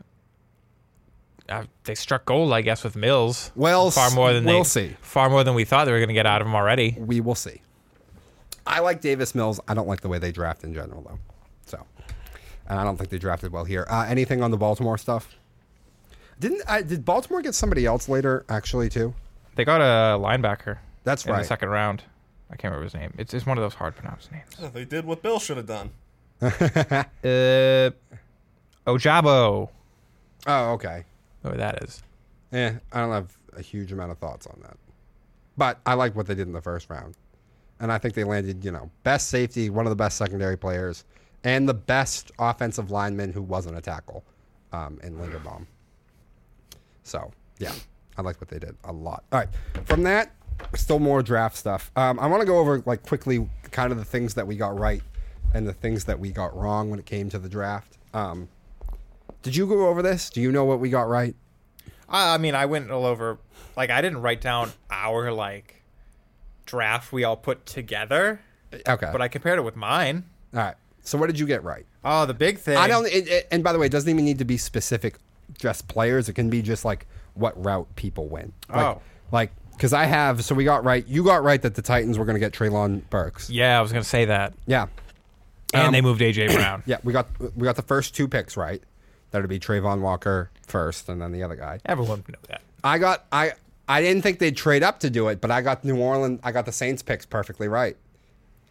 uh, they struck gold, I guess, with Mills. Well, far more than we'll they, see. Far more than we thought they were going to get out of him already. we will see. I like Davis Mills. I don't like the way they draft in general, though. So, and I don't think they drafted well here. Uh, anything on the Baltimore stuff? Didn't I, did Baltimore get somebody else later? Actually, too. They got a linebacker. That's in right. the second round. I can't remember his name. It's, it's one of those hard pronounced names. they did what Bill should have done. Uh, Ojabo. Oh, okay. Who that is? Eh, I don't have a huge amount of thoughts on that. But I like what they did in the first round. And I think they landed, you know, best safety, one of the best secondary players, and the best offensive lineman who wasn't a tackle um, in Linderbaum. So, yeah, I like what they did a lot. All right. From that, still more draft stuff. Um, I want to go over, like, quickly kind of the things that we got right and the things that we got wrong when it came to the draft. Um, did you go over this? Do you know what we got right? I I mean, I went all over. Like, I didn't write down our like draft we all put together, Okay. but I compared it with mine. All right. So what did you get right? Oh, the big thing. I don't. It, it- and by the way, it doesn't even need to be specific, just players. It can be just like what route people went. Like, Oh. Like because I have. So we got right. You got right that the Titans were going to get Treylon Burks. Yeah, I was gonna say that. Yeah. And Um, they moved AJ Brown. Yeah. We got we got the first two picks right. That would be Travon Walker first, and then the other guy. Everyone knew that. I got I. I didn't think they'd trade up to do it, but I got New Orleans. I got the Saints picks perfectly right.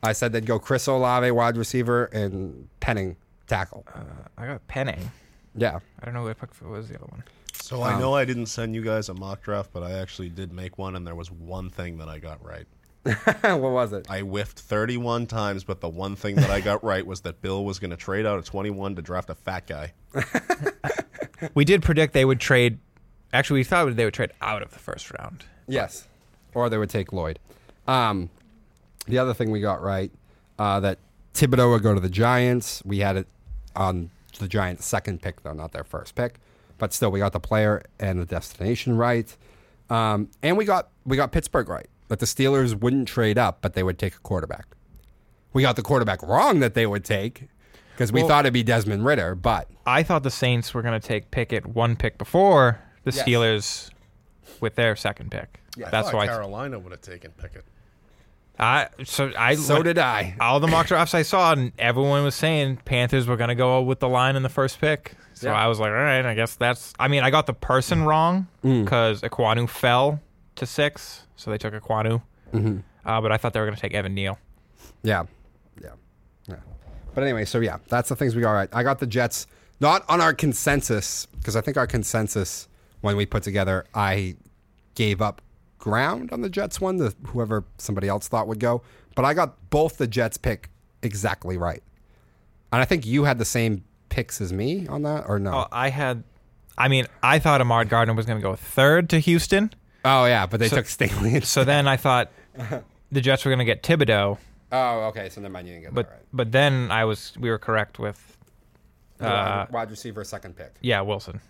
I said they'd go Chris Olave wide receiver and Penning tackle. Uh, I got Penning. Yeah. I don't know who I picked. What was the other one? So I know um, I didn't send you guys a mock draft, but I actually did make one, and there was one thing that I got right. what was it? I whiffed 31 times, but the one thing that I got right was that Bill was going to trade out at 21 to draft a fat guy. We did predict they would trade. Actually, we thought they would trade out of the first round. Yes. Or they would take Lloyd. Um, the other thing we got right uh, that Thibodeaux would go to the Giants. We had it on the Giants' second pick, though, not their first pick. But still, we got the player and the destination right. Um, and we got we got Pittsburgh right that the Steelers wouldn't trade up, but they would take a quarterback. We got the quarterback wrong that they would take because we Well- thought it'd be Desmond Ridder, but I thought the Saints were going to take Pickett one pick before the Yes. Steelers with their second pick. Yeah, That's why. Carolina would have taken Pickett. I so I so did I. all the mock drafts I saw, and everyone was saying Panthers were going to go with the line in the first pick. So Yeah. I was like, all right, I guess that's. I mean, I got the person wrong Mm. because Ekwonu fell to six, so they took Ekwonu. Mm-hmm. Uh, but I thought they were going to take Evan Neal. Yeah, yeah, yeah. But anyway, so yeah, that's the things we got right. I got the Jets not on our consensus because I think our consensus when we put together, I gave up ground on the Jets one, the whoever somebody else thought would go. But I got both the Jets pick exactly right, and I think you had the same picks as me on that, or no? Oh, I had. I mean, I thought Ahmad Gardner was going to go third to Houston. Oh yeah, but they took Staley. So then I thought the Jets were going to get Thibodeaux, oh, okay. So never mind, you didn't get but that right. but then I was we were correct with The uh, wide, wide receiver, second pick. yeah Wilson.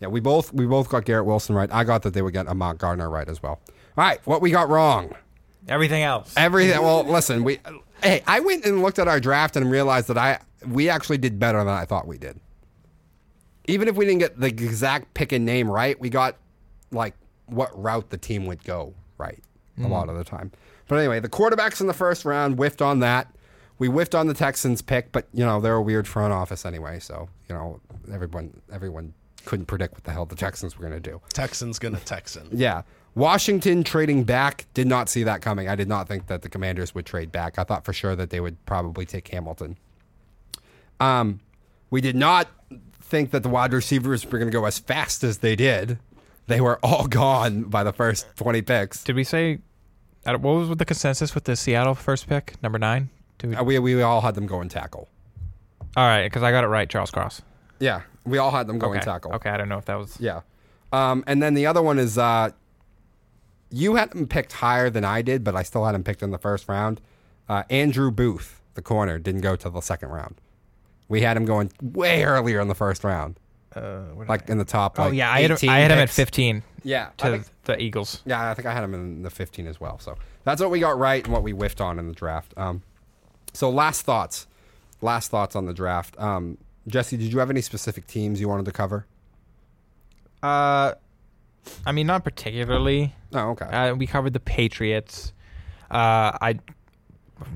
Yeah, we both we both got Garrett Wilson right. I got that they would get Ahmad Gardner right as well. All right, what we got wrong? Everything else. Everything. Well, listen, we. Hey, I went and looked at our draft and realized that I we actually did better than I thought we did. Even if we didn't get the exact pick and name right, we got like what route the team would go right a lot of the time. But anyway, the quarterbacks in the first round whiffed on that. We whiffed on the Texans pick, but you know they're a weird front office anyway, so you know everyone everyone couldn't predict what the hell the Texans were going to do. Texans gonna Texan. Yeah. Washington trading back did not see that coming. I did not think that the Commanders would trade back. I thought for sure that they would probably take Hamilton. Um, we did not think that the wide receivers were going to go as fast as they did. They were all gone by the first 20 picks. Did we say what was the consensus with the Seattle first pick, number nine? Did we, Uh, We, we all had them going tackle. all right, because I got it right, Charles Cross. Yeah. We all had them going okay. tackle. Okay, I don't know if that was. Yeah. Um, and then the other one is uh, you had him picked higher than I did, but I still had him picked in the first round. Uh, Andrew Booth, the corner, didn't go till the second round. We had him going way earlier in the first round, Uh, what did like in the top. I- oh yeah, I had, him, I had him at 15 Yeah, to think, the Eagles. yeah, I think I had him in the 15 as well. So that's what we got right and what we whiffed on in the draft. Um, so last thoughts, last thoughts on the draft. Um, Jesse, did you have any specific teams you wanted to cover? Uh, I mean, not particularly. Oh, okay. Uh, we covered the Patriots. Uh, I,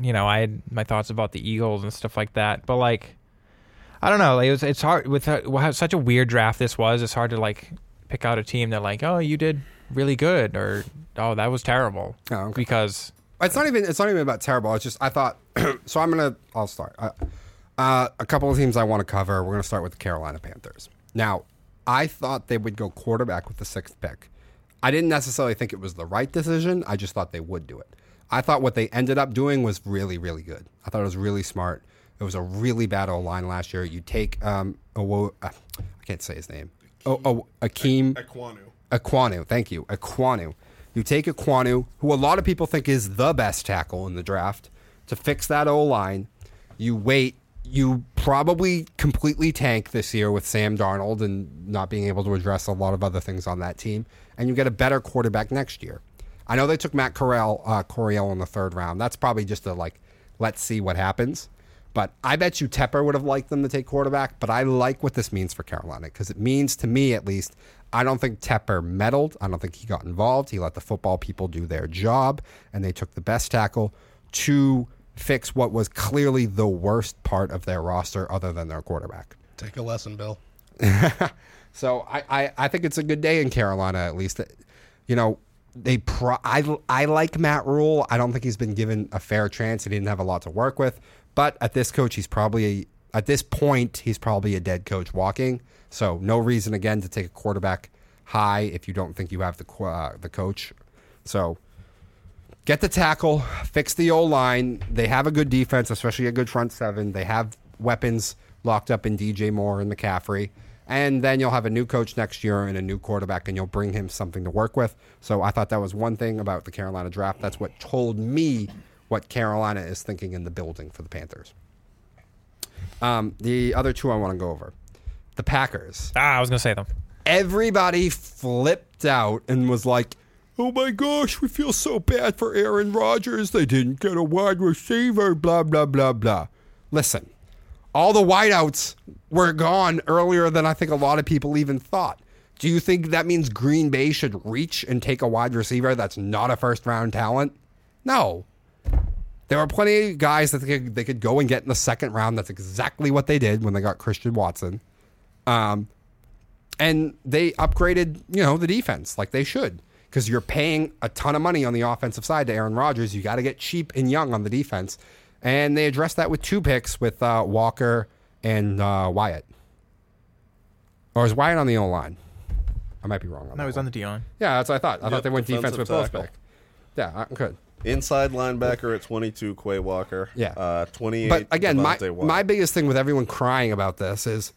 you know, I had my thoughts about the Eagles and stuff like that. But like, I don't know. Like, it was, it's hard with how such a weird draft this was. It's hard to like pick out a team that like, oh, you did really good, or oh, that was terrible. Oh, okay. Because It's not even. It's not even about terrible. It's just I thought. so I'm gonna. I'll start. Uh, uh, a couple of teams I want to cover. We're gonna start with the Carolina Panthers. Now, I thought they would go quarterback with the sixth pick. I didn't necessarily think it was the right decision. I just thought they would do it. I thought what they ended up doing was really, really good. I thought it was really smart. It was a really bad O line last year. You take um, Owo, uh, I can't say his name. Oh, oh, Ikem Ekwonu. Ekwonu, thank you. Ekwonu. You take Ekwonu, who a lot of people think is the best tackle in the draft, to fix that O line. You wait. You probably completely tank this year with Sam Darnold and not being able to address a lot of other things on that team, and you get a better quarterback next year. I know they took Matt Corral, uh, Coriel in the third round. That's probably just a like, let's see what happens. But I bet you Tepper would have liked them to take quarterback. But I like what this means for Carolina because it means to me, at least, I don't think Tepper meddled. I don't think he got involved. He let the football people do their job, and they took the best tackle to fix what was clearly the worst part of their roster, other than their quarterback. Take a lesson, Bill. So I, I, I think it's a good day in Carolina, at least. You know, they pro- I, I like Matt Rhule. I don't think he's been given a fair chance. And he didn't have a lot to work with. But at this coach, he's probably a, at this point he's probably a dead coach walking. So no reason again to take a quarterback high if you don't think you have the uh, the coach. So get the tackle, fix the O line. They have a good defense, especially a good front seven. They have weapons locked up in DJ Moore and McCaffrey. And then you'll have a new coach next year and a new quarterback, and you'll bring him something to work with. So I thought that was one thing about the Carolina draft. That's what told me what Carolina is thinking in the building for the Panthers. Um, the other two I want to go over the Packers ah, I was gonna say them. everybody flipped out and was like, "Oh my gosh, we feel so bad for Aaron Rodgers. They didn't get a wide receiver." Blah blah blah blah. Listen, all the wideouts were gone earlier than I think a lot of people even thought. Do you think that means Green Bay should reach and take a wide receiver that's not a first round talent? No. There are plenty of guys that they could, they could go and get in the second round. That's exactly what they did when they got Christian Watson. Um, and they upgraded, you know, the defense like they should because you're paying a ton of money on the offensive side to Aaron Rodgers. You got to get cheap and young on the defense, and they addressed that with two picks with uh, Walker and uh, Wyatt. Or is Wyatt on the O line? I might be wrong on No, that. he's one. on the D line. Yeah, that's what I thought. I Yep, thought they went defense with defensive both tackle. pick. Yeah, I'm good. Inside linebacker at 22, Quay Walker. Yeah. Uh, 28. But again, my my biggest thing with everyone crying about this is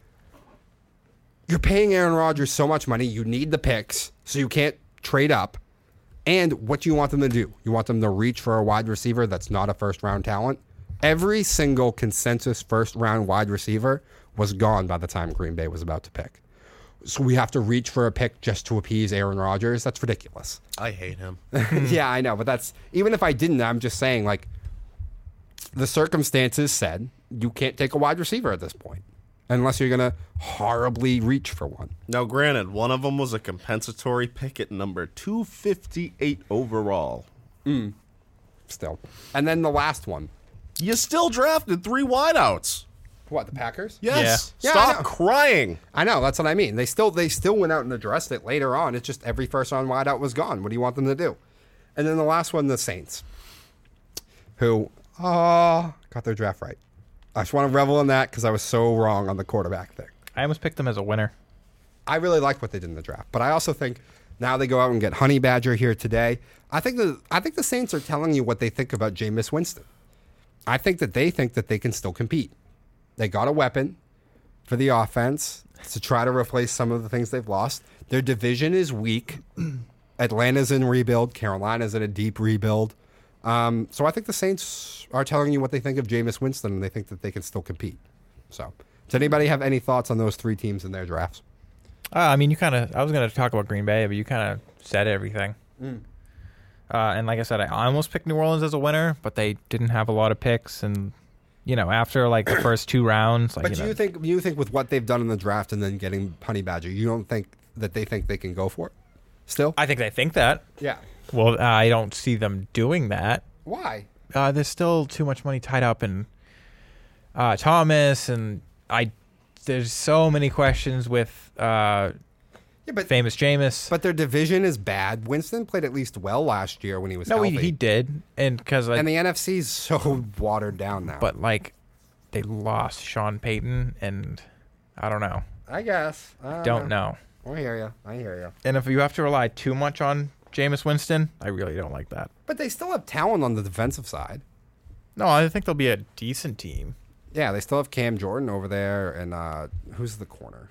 you're paying Aaron Rodgers so much money, you need the picks, so you can't trade up. And what do you want them to do? You want them to reach for a wide receiver that's not a first round talent? Every single consensus first round wide receiver was gone by the time Green Bay was about to pick. So we have to reach for a pick just to appease Aaron Rodgers. That's ridiculous. I hate him. yeah, I know, but that's even if I didn't, I'm just saying like the circumstances said you can't take a wide receiver at this point unless you're gonna horribly reach for one. Now, granted, one of them was a compensatory pick at number 258 overall. Mm. Still, and then the last one, You still drafted three wideouts. What the Packers? Yes. Yeah. Yeah, I Stop know. crying. I know that's what I mean. They still they still went out and addressed it later on. It's just every first round wideout was gone. What do you want them to do? And then the last one, the Saints, who uh, got their draft right. I just want to revel in that because I was so wrong on the quarterback thing. I almost picked them as a winner. I really like what they did in the draft, but I also think now they go out and get Honey Badger here today. I think the I think the Saints are telling you what they think about Jameis Winston. I think that they think that they can still compete. They got a weapon for the offense to try to replace some of the things they've lost. Their division is weak. Atlanta's in rebuild. Carolina's in a deep rebuild. Um, so I think the Saints are telling you what they think of Jameis Winston, and they think that they can still compete. So, does anybody have any thoughts on those three teams in their drafts? Uh, I mean, you kind of. I was going to talk about Green Bay, but you kind of said everything. Mm. Uh, and like I said, I almost picked New Orleans as a winner, but they didn't have a lot of picks, and you know, after like the first two rounds, like But you do know, you think you think with what they've done in the draft and then getting Honey Badger, you don't think that they think they can go for it? Still? I think they think that. yeah. Well, uh, I don't see them doing that. Why? Uh, there's still too much money tied up in uh, Thomas, and I. There's so many questions with uh, Yeah, but famous Jameis. but their division is bad. Winston played at least well last year when he was no, he, healthy. he did, and because and the NFC's so watered down now. but like they lost Sean Payton, and I don't know, I guess I don't know. I hear you. I hear you. And if you have to rely too much on Jameis Winston, I really don't like that. But they still have talent on the defensive side. No, I think they'll be a decent team. Yeah, they still have Cam Jordan over there, and uh, who's the corner?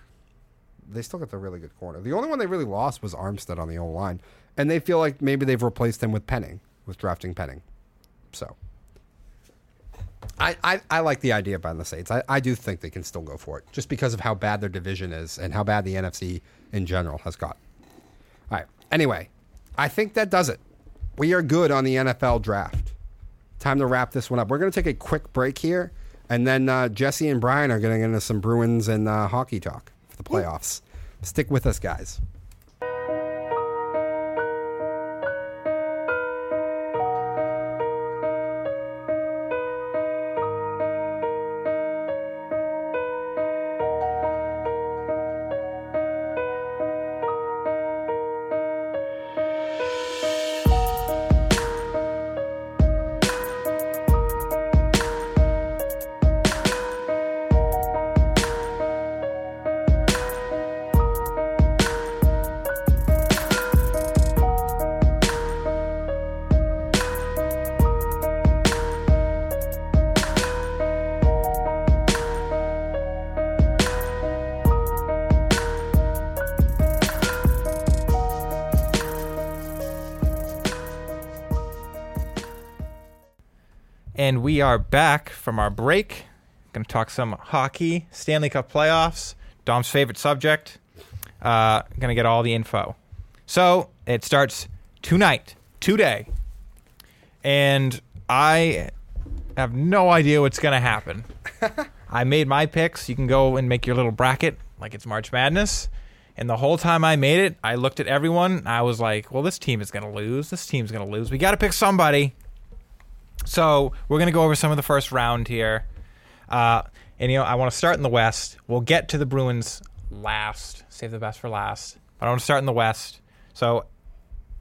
They still got the really good corner. The only one they really lost was Armstead on the old line, and they feel like maybe they've replaced him with Penning, with drafting Penning. So, I, I, I like the idea behind the Saints. I, I do think they can still go for it, just because of how bad their division is and how bad the NFC in general has got. All right. Anyway, I think that does it. We are good on the NFL draft. Time to wrap this one up. We're going to take a quick break here, and then uh, Jesse and Brian are getting into some Bruins and uh, hockey talk the playoffs. Stick with us, guys. And we are back from our break. Going to talk some hockey, Stanley Cup playoffs, Dom's favorite subject. Uh, going to get all the info. So it starts tonight, today. And I have no idea what's going to happen. I made my picks. You can go and make your little bracket like it's March Madness. And the whole time I made it, I looked at everyone. I was like, well, this team is going to lose. This team's going to lose. We got to pick somebody. So we're gonna go over some of the first round here, uh, and you know I want to start in the West. We'll get to the Bruins last. Save the best for last. But I want to start in the West. So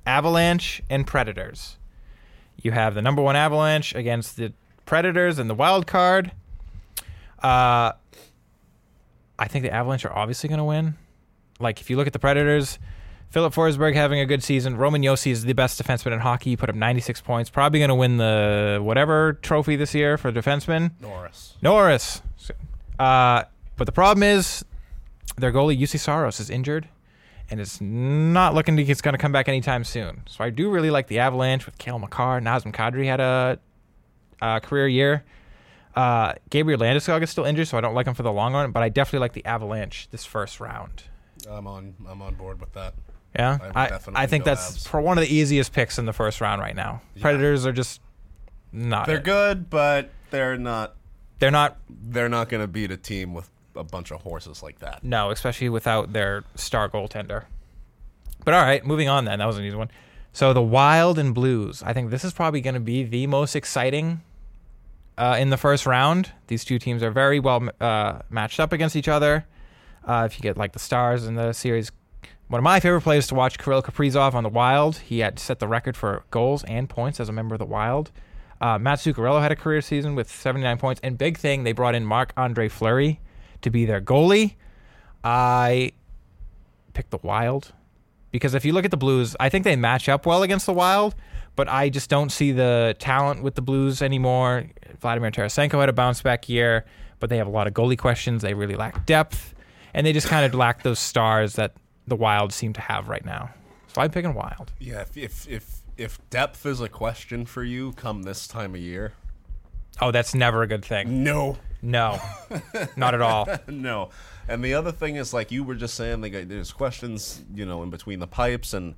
Avalanche and Predators. You have the number one Avalanche against the Predators and the wild card. Uh, I think the Avalanche are obviously going to win. Like if you look at the Predators, Filip Forsberg having a good season. Roman Josi is the best defenseman in hockey. He put up 96 points. Probably going to win the whatever trophy this year for defenseman. Norris. Norris. Uh, but the problem is their goalie Juuse Saros is injured, and it's not looking like it's going to come back anytime soon. So I do really like the Avalanche with Cale Makar. Nazem Kadri had a, a career year. Uh, Gabriel Landeskog is still injured, so I don't like him for the long run. But I definitely like the Avalanche this first round. I'm on. I'm on board with that. Yeah, I I, think that's for one of the easiest picks in the first round right now. Predators are just not. They're it. good, but they're not. They're not. They're not going to beat a team with a bunch of horses like that. No, especially without their star goaltender. But all right, moving on then. That was an easy one. So the Wild and Blues. I think this is probably going to be the most exciting uh, in the first round. These two teams are very well uh, matched up against each other. Uh, if you get like the stars in the series, one of my favorite players to watch, Kirill Kaprizov on the Wild. He had set the record for goals and points as a member of the Wild. Uh, Mats Zuccarello had a career season with 79 points. And big thing, they brought in Marc Andre Fleury to be their goalie. I picked the Wild because if you look at the Blues, I think they match up well against the Wild, but I just don't see the talent with the Blues anymore. Vladimir Tarasenko had a bounce back year, but they have a lot of goalie questions. They really lack depth, and they just kind of lack those stars that the Wild seem to have right now. So I'm picking Wild. Yeah, if if if, if depth is a question for you come this time of year, Oh, that's never a good thing. no, No, not at all. no. And the other thing is, like you were just saying, like, there's questions, you know, in between the pipes, and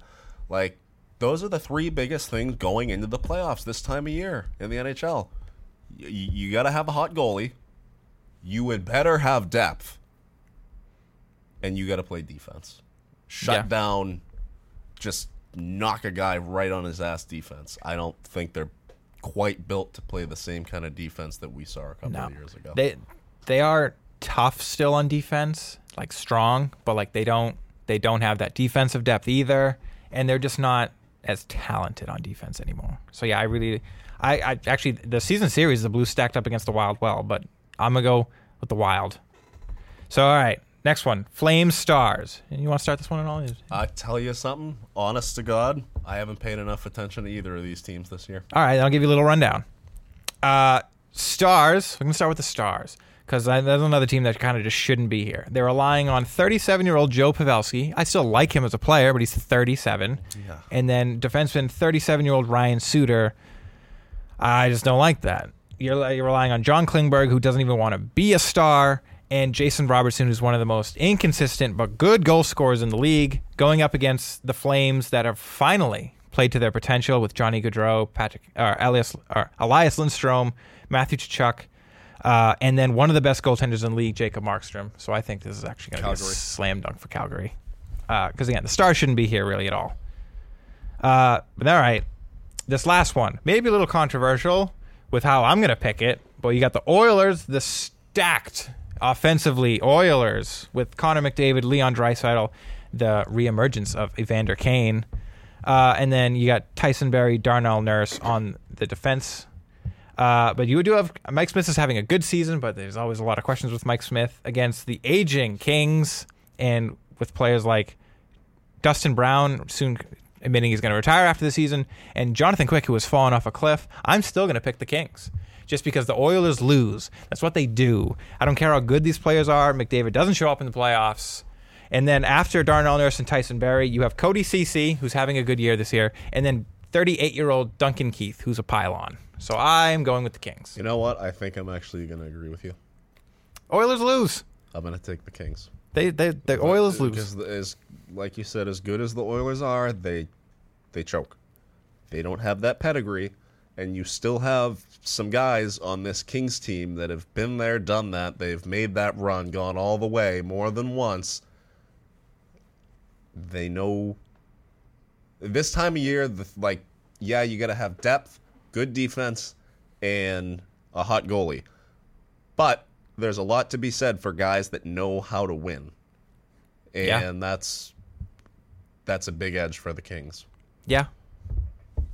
like those are the three biggest things going into the playoffs this time of year in the NHL. Y- you got to have a hot goalie. You would better have depth, and you got to play defense. Shut Yeah. down, just knock a guy right on his ass defense. I don't think they're quite built to play the same kind of defense that we saw a couple No, of years ago. they they are tough still on defense, like strong, but like they don't they don't have that defensive depth either, and they're just not as talented on defense anymore. So yeah, I really, I, I actually the season series the Blues stacked up against the Wild well, but I'm gonna go with the Wild. So all right, next one, Flames Stars. And you want to start this one at all? I tell you something, honest to God, I haven't paid enough attention to either of these teams this year. All right, I'll give you a little rundown. Uh, stars. We're going to start with the Stars because that's another team that kind of just shouldn't be here. They're relying on 37 year old Joe Pavelski. I still like him as a player, but he's 37. Yeah. And then defenseman 37 year old Ryan Suter. I just don't like that. You're, you're relying on John Klingberg, who doesn't even want to be a star, and Jason Robertson, who's one of the most inconsistent but good goal scorers in the league, going up against the Flames that have finally played to their potential with Johnny Gaudreau, Patrick, or Elias, or Elias Lindstrom, Matthew Tkachuk, uh, and then one of the best goaltenders in the league, Jacob Markstrom. So I think this is actually going to be a slam dunk for Calgary. Because again, the star shouldn't be here really at all. Uh, but all right, this last one maybe a little controversial with how I'm going to pick it, but you got the Oilers, the stacked offensively Oilers with Connor McDavid, Leon Draisaitl, the reemergence of Evander Kane, uh, and then you got Tyson Barrie, Darnell Nurse on the defense. Uh, but you do have Mike Smith is having a good season, but there's always a lot of questions with Mike Smith against the aging Kings and with players like Dustin Brown soon admitting he's going to retire after the season, and Jonathan Quick, who has fallen off a cliff. I'm still going to pick the Kings just because the Oilers lose. That's what they do. I don't care how good these players are. McDavid doesn't show up in the playoffs. And then after Darnell Nurse and Tyson Barrie, you have Cody Cece, who's having a good year this year, and then 38 year old Duncan Keith, who's a pylon. So I'm going with the Kings. You know what? I think I'm actually going to agree with you. Oilers lose. I'm going to take the Kings. They, they, the Oilers lose. Because as like you said, as good as the Oilers are, they they choke. They don't have that pedigree, and you still have some guys on this Kings team that have been there, done that. They've made that run, gone all the way more than once. They know this time of year, the, like, yeah, you got to have depth, good defense, and a hot goalie. But there's a lot to be said for guys that know how to win. And Yeah. that's that's a big edge for the Kings. Yeah.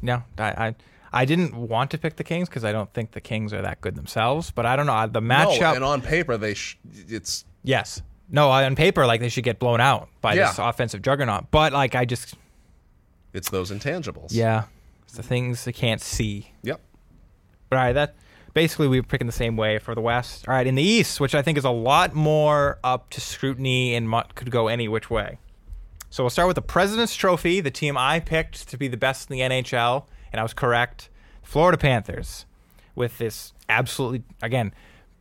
No, I, I, I didn't want to pick the Kings because I don't think the Kings are that good themselves. But I don't know uh, the matchup. No, and on paper they sh- it's yes. No, uh, on paper, like they should get blown out by this offensive juggernaut. But like I just, it's those intangibles. yeah, it's the things they can't see. Yep. But all right, that basically we were picking the same way for the West. All right, in the East, which I think is a lot more up to scrutiny and could go any which way. So we'll start with the President's Trophy, the team I picked to be the best in the NHL, and I was correct. Florida Panthers, with this absolutely, again,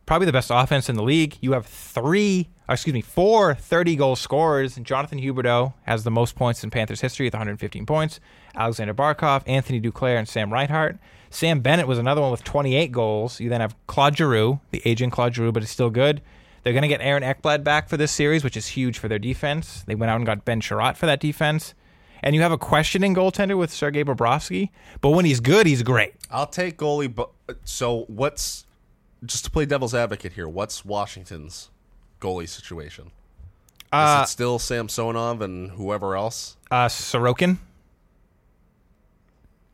probably the best offense in the league. You have three, or excuse me, four 30 goal scorers. Jonathan Huberdeau has the most points in Panthers history with 115 points. Alexander Barkov, Anthony Duclair, and Sam Reinhart. Sam Bennett was another one with 28 goals. You then have Claude Giroux, the aging Claude Giroux, but it's still good. They're going to get Aaron Ekblad back for this series, which is huge for their defense. They went out and got Ben Chiarot for that defense. And you have a questioning goaltender with Sergei Bobrovsky, but when he's good, he's great. I'll take goalie but so what's just to play devil's advocate here, what's Washington's goalie situation? Is Uh, it still Samsonov and whoever else? uh, Sorokin.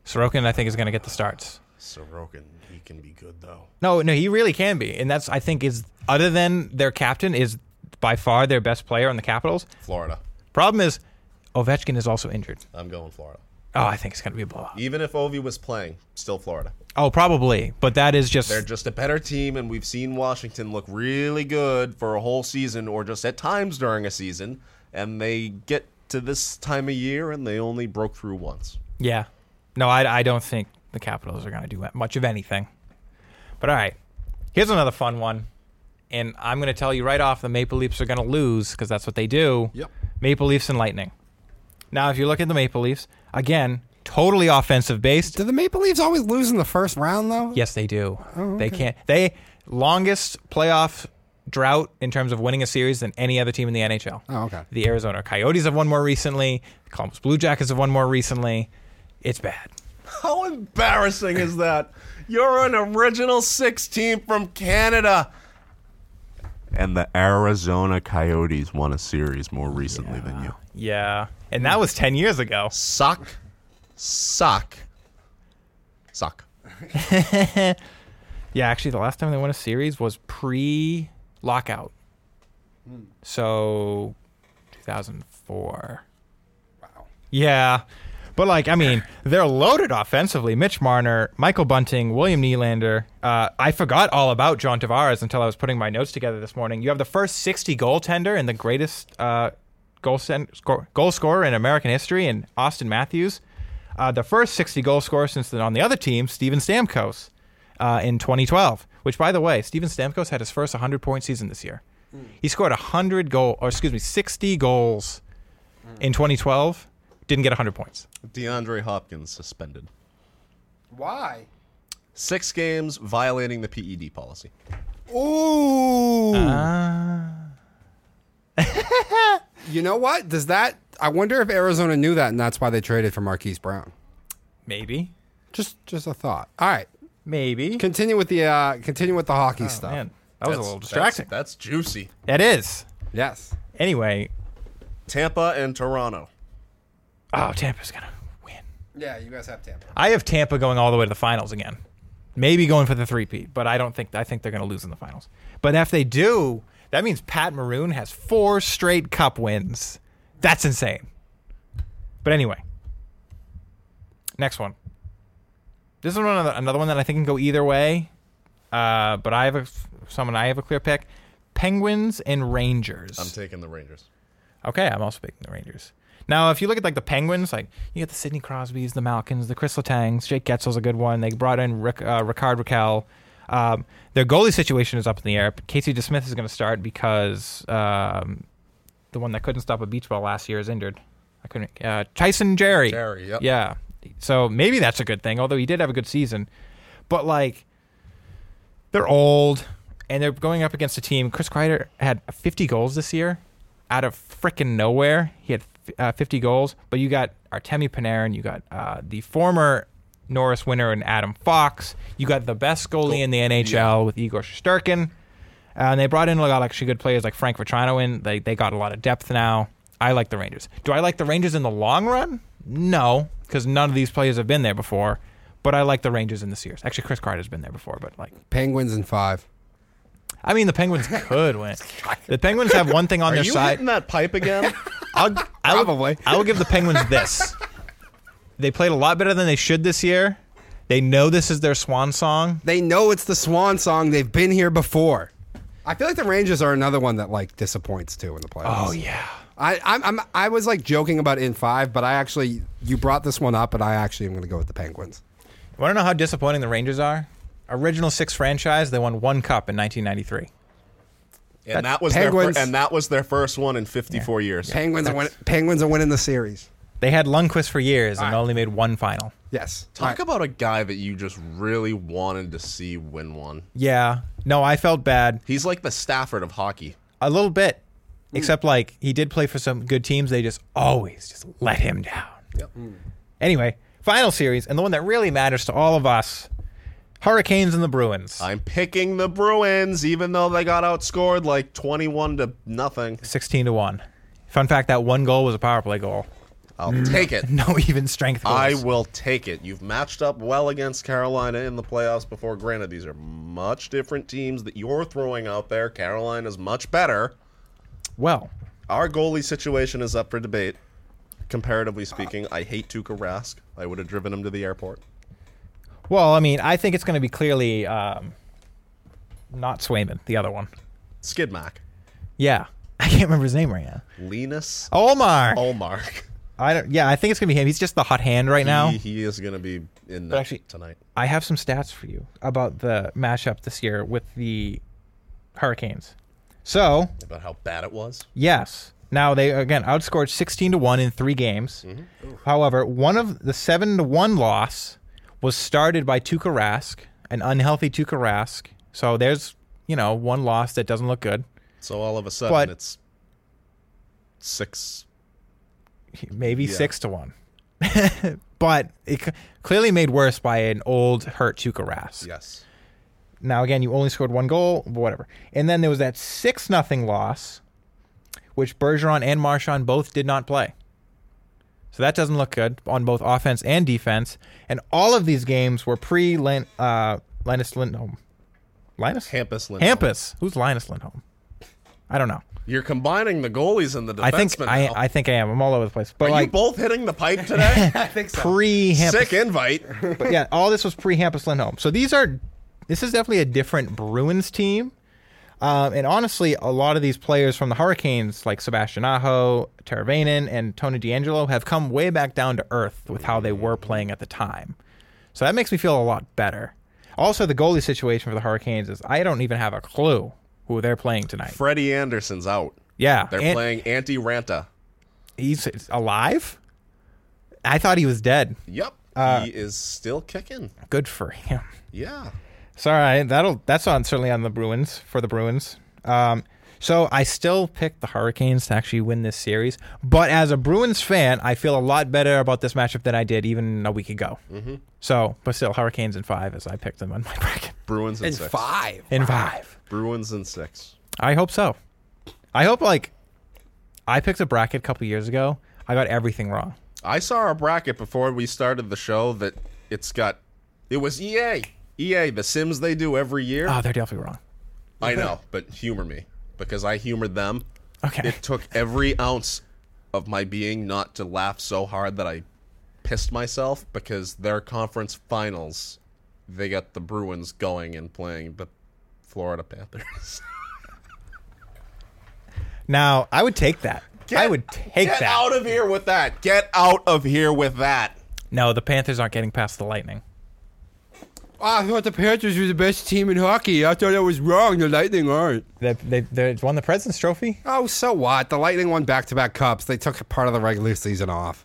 Sorokin, I think, is going to get the starts. Sorokin, he can be good though. No, no, he really can be, and that's I think is other than their captain is by far their best player on the Capitals. Florida. Problem is, Ovechkin is also injured. I'm going Florida. Oh, I think it's going to be a blowout. Even if Ovi was playing, still Florida. Oh, probably, but that is just They're just a better team, and we've seen Washington look really good for a whole season, or just at times during a season, and they get to this time of year and they only broke through once. yeah. No, I, I don't think the Capitals are going to do much of anything. But all right, here's another fun one, and I'm going to tell you right off the Maple Leafs are going to lose because that's what they do. Yep. Maple Leafs and Lightning. Now, if you look at the Maple Leafs, again, totally offensive based. Do the Maple Leafs always lose in the first round though? Yes, they do. Oh, They can't. They longest playoff drought in terms of winning a series than any other team in the NHL. Oh, okay. The Arizona Coyotes have won more recently. The Columbus Blue Jackets have won more recently. It's bad. How embarrassing is that? You're an original six team from Canada. And the Arizona Coyotes won a series more recently than you. Yeah, and that was ten years ago. Suck. Suck. Suck. Yeah, actually, the last time they won a series was pre-lockout. So, 2004. Wow. Yeah. But like, I mean, they're loaded offensively. Mitch Marner, Michael Bunting, William Nylander. Uh, I forgot all about John Tavares until I was putting my notes together this morning. You have the first 60 goaltender and the greatest uh, goal, sen- score- goal scorer in American history, in Auston Matthews. Uh, the first 60 goal scorer since then on the other team, Steven Stamkos, uh, in 2012. Which, by the way, Steven Stamkos had his first 100 point season this year. He scored 100 goal, or excuse me, 60 goals in 2012. Didn't get 100 points. DeAndre Hopkins suspended. Why? Six games violating the PED policy. Ooh. Uh, you know what? Does that? I wonder if Arizona knew that, and that's why they traded for Marquise Brown. maybe, Just, just a thought. All right, maybe. continue with the uh, continue with the hockey Oh, stuff. man, that was a little distracting. That's, that's juicy. It is. Yes. Anyway, Tampa and Toronto. oh, Tampa's gonna win. Yeah, you guys have Tampa. I have Tampa going all the way to the finals again. Maybe going for the three-peat, but I don't think I think they're going to lose in the finals. But if they do, that means Pat Maroon has four straight Cup wins. That's insane. But anyway, next one. This is another, another one that I think can go either way. Uh, but I have a someone I have a clear pick: Penguins and Rangers. I'm taking the Rangers. Okay, I'm also picking the Rangers. Now, if you look at like the Penguins, like you got the Sidney Crosbys, the Malkins, the Kris Letang's, Jake Guentzel's a good one. They brought in Rick, uh, Rickard Rakell. Um, their goalie situation is up in the air. Casey DeSmith is going to start because um, the one that couldn't stop a beach ball last year is injured. I couldn't. Uh, Tyson Jarry. Jarry, yep. Yeah. So maybe that's a good thing. Although he did have a good season, but like they're old and they're going up against a team. Chris Kreider had 50 goals this year out of freaking nowhere. He had uh, 50 goals, but you got Artemi Panarin, you got uh, the former Norris winner and Adam Fox. You got the best goalie in the NHL with Igor Shesterkin. Uh, and they brought in a lot of actually good players like Frank Vatrano in. They, they got a lot of depth now. I like the Rangers. Do I like the Rangers in the long run? No, because none of these players have been there before. But I like the Rangers in the series. Actually, Chris Kreider's been there before, but like Penguins in five. I mean, the Penguins could win. The Penguins have one thing on their side. Are their you side. hitting that pipe again? I'll, I will, Probably. I will give the Penguins this. They played a lot better than they should this year. They know this is their swan song. They know it's the swan song. They've been here before. I feel like the Rangers are another one that like disappoints too in the playoffs. Oh yeah. I I'm, I'm I was like joking about in five, but I actually you brought this one up, and I actually am going to go with the Penguins. You want to know how disappointing the Rangers are? Original six franchise. They won one cup in 1993. and that was Penguins- their fir- and that was their first one in 54 years. Penguins are win- Penguins are winning the series. They had Lundqvist for years and All right. only made one final. Yes. Talk about a guy that you just really wanted to see win one. Yeah. No, I felt bad He's like the Stafford of hockey. a little bit, mm. except like he did play for some good teams. They just always just let him down. Yep. Mm. Anyway, final series, and the one that really matters to all of us. Hurricanes and the Bruins. I'm picking the Bruins, even though they got outscored like 21 to nothing. 16 to 1. Fun fact that one goal was a power play goal. I'll take it. No even strength goals. I will take it. You've matched up well against Carolina in the playoffs before. Granted, these are much different teams that you're throwing out there. Carolina's much better. well, Our goalie situation is up for debate. Comparatively speaking, I hate Tuukka Rask. I would have driven him to the airport. well, I mean, I think it's going to be clearly um, not Swayman, the other one. Skidmack. Yeah. I can't remember his name right now. Linus Omar. Ullmark. I don't yeah, I think it's going to be him. He's just the hot hand right now. He, he is going to be in that actually- tonight. I have some stats for you about the matchup this year with the Hurricanes. So, About how bad it was. Yes. Now they again outscored sixteen to one in three games. Mm-hmm. However, one of the seven to one loss was started by Tuukka Rask, an unhealthy Tuukka Rask. So there's you know one loss that doesn't look good. So all of a sudden, But- it's six. Maybe Yeah. six to one. but it c- clearly made worse by an old hurt Tuukka Rask. Yes. Now again, you only scored one goal, whatever. And then there was that six nothing loss, which Bergeron and Marchand both did not play. So that doesn't look good on both offense and defense. And all of these games were pre Lin, uh, Linus Lindholm. Linus Hampus Lindholm. Hampus. Who's Linus Lindholm? I don't know. You're combining the goalies and the defensemen I think I, now. I think I am. I'm all over the place. But Are you like both hitting the pipe today? I think so. pre Sick invite. But yeah, all this was pre Hampus Lindholm. So these are this is definitely a different Bruins team. Um, and honestly, a lot of these players from the Hurricanes, like Sebastian Aho, Teravainen, and Tony DeAngelo, have come way back down to earth with how they were playing at the time. So that makes me feel a lot better. Also, the goalie situation for the Hurricanes is I don't even have a clue who they're playing tonight. Freddie Andersen's out. Yeah, They're and playing Antti Raanta. He's alive. I thought he was dead. Yep. Uh, he is still kicking. Good for him. Yeah. Sorry, that'll that's on certainly on the Bruins for the Bruins. Um, so I still pick the Hurricanes to actually win this series, but as a Bruins fan, I feel a lot better about this matchup than I did even a week ago. Mm-hmm. So, but still, Hurricanes in five as I picked them on my bracket Bruins in, In six. five. in five. Bruins in six. I hope so. I hope like I picked a bracket a couple years ago. I got everything wrong. I saw a bracket before we started the show that it's got. It was EA. EA, the Sims they do every year. Oh, they're definitely wrong. I know, but humor me because I humored them. Okay. It took every ounce of my being not to laugh so hard that I pissed myself because their conference finals, they got the Bruins going and playing the Florida Panthers. Now I would take that. I would take Get that. Get out of here with that. Get out of here with that. No, the Panthers aren't getting past the Lightning. Ah, I thought the Panthers were the best team in hockey. I thought I was wrong. The Lightning aren't. They they they won the President's Trophy. Oh, so what? The Lightning won back-to-back cups. They took part of the regular season off.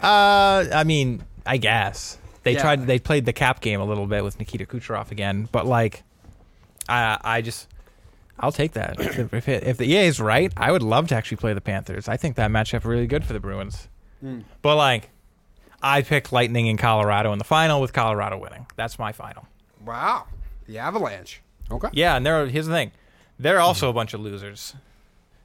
Uh, I mean, I guess they Yeah. tried. They played the cap game a little bit with Nikita Kucherov again, but like, I I just I'll take that. if if, it, if the EA is right, I would love to actually play the Panthers. I think that matchup really good for the Bruins. Mm. But like, I picked Lightning in Colorado in the final with Colorado winning. That's my final. Wow. The Avalanche. Okay. Yeah, and they're here's the thing, they're also a bunch of losers.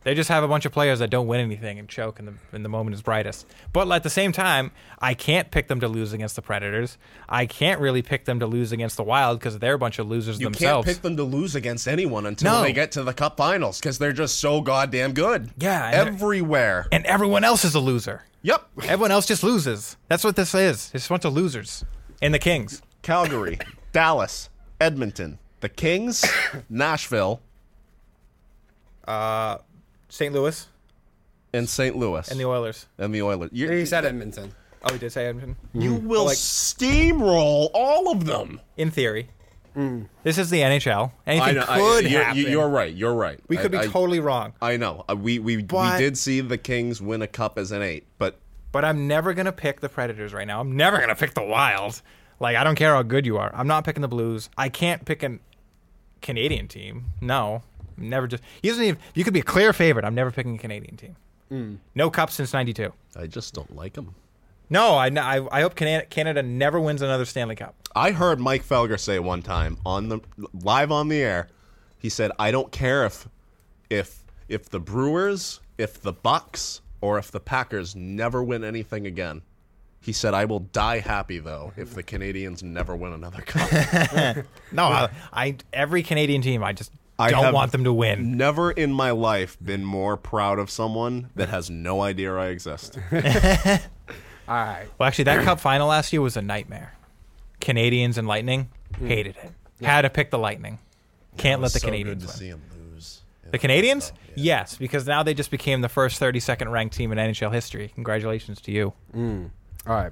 They just have a bunch of players that don't win anything and choke in the in the moment is brightest. But at the same time, I can't pick them to lose against the Predators. I can't really pick them to lose against the Wild because they're a bunch of losers You themselves. can't pick them to lose against anyone until No. they get to the Cup Finals because they're just so goddamn good. Yeah, and everywhere. and everyone else is a loser. Yep. Everyone else just loses. That's what this is. It's a bunch of losers. And the Kings. Calgary, Dallas, Edmonton, the Kings, Nashville, uh, St. Louis and St. Louis, and the Oilers. and the Oilers. You, He said Edmonton. Oh, we did say Edmonton? you will like- steamroll all of them. In theory. This is the NHL. Anything I- could you're, happen. You're right. You're right. we could I- be I- totally wrong. I know. Uh, We we, we did see the Kings win a cup as an eight, but But I'm never gonna pick the Predators right now. I'm never gonna pick the Wild. Like I don't care how good you are. I'm not picking the Blues. I can't pick a Canadian team. No, never. Just you doesn't even. You could be a clear favorite. I'm never picking a Canadian team. Hmm. No cup since '92. I just don't like them. No, I, I, I hope Canada, Canada never wins another Stanley Cup. I heard Mike Felger say one time on the live on the air. He said, "I don't care if if if the Brewers, if the Bucks, or if the Packers never win anything again." He said, "I will die happy though if the Canadiens never win another cup." No, I, I every Canadian team, I just I don't want them to win. Never in my life been more proud of someone that has no idea I exist. All right. Well, actually, that Cup final last year was a nightmare. Canadiens and Lightning hmm. hated it. Had to pick the Lightning. Can't let the so Canadiens good to win. see him lose. The Canadiens? Yes, because now they just became the first 32nd ranked team in NHL history. Congratulations to you. Hmm. All right.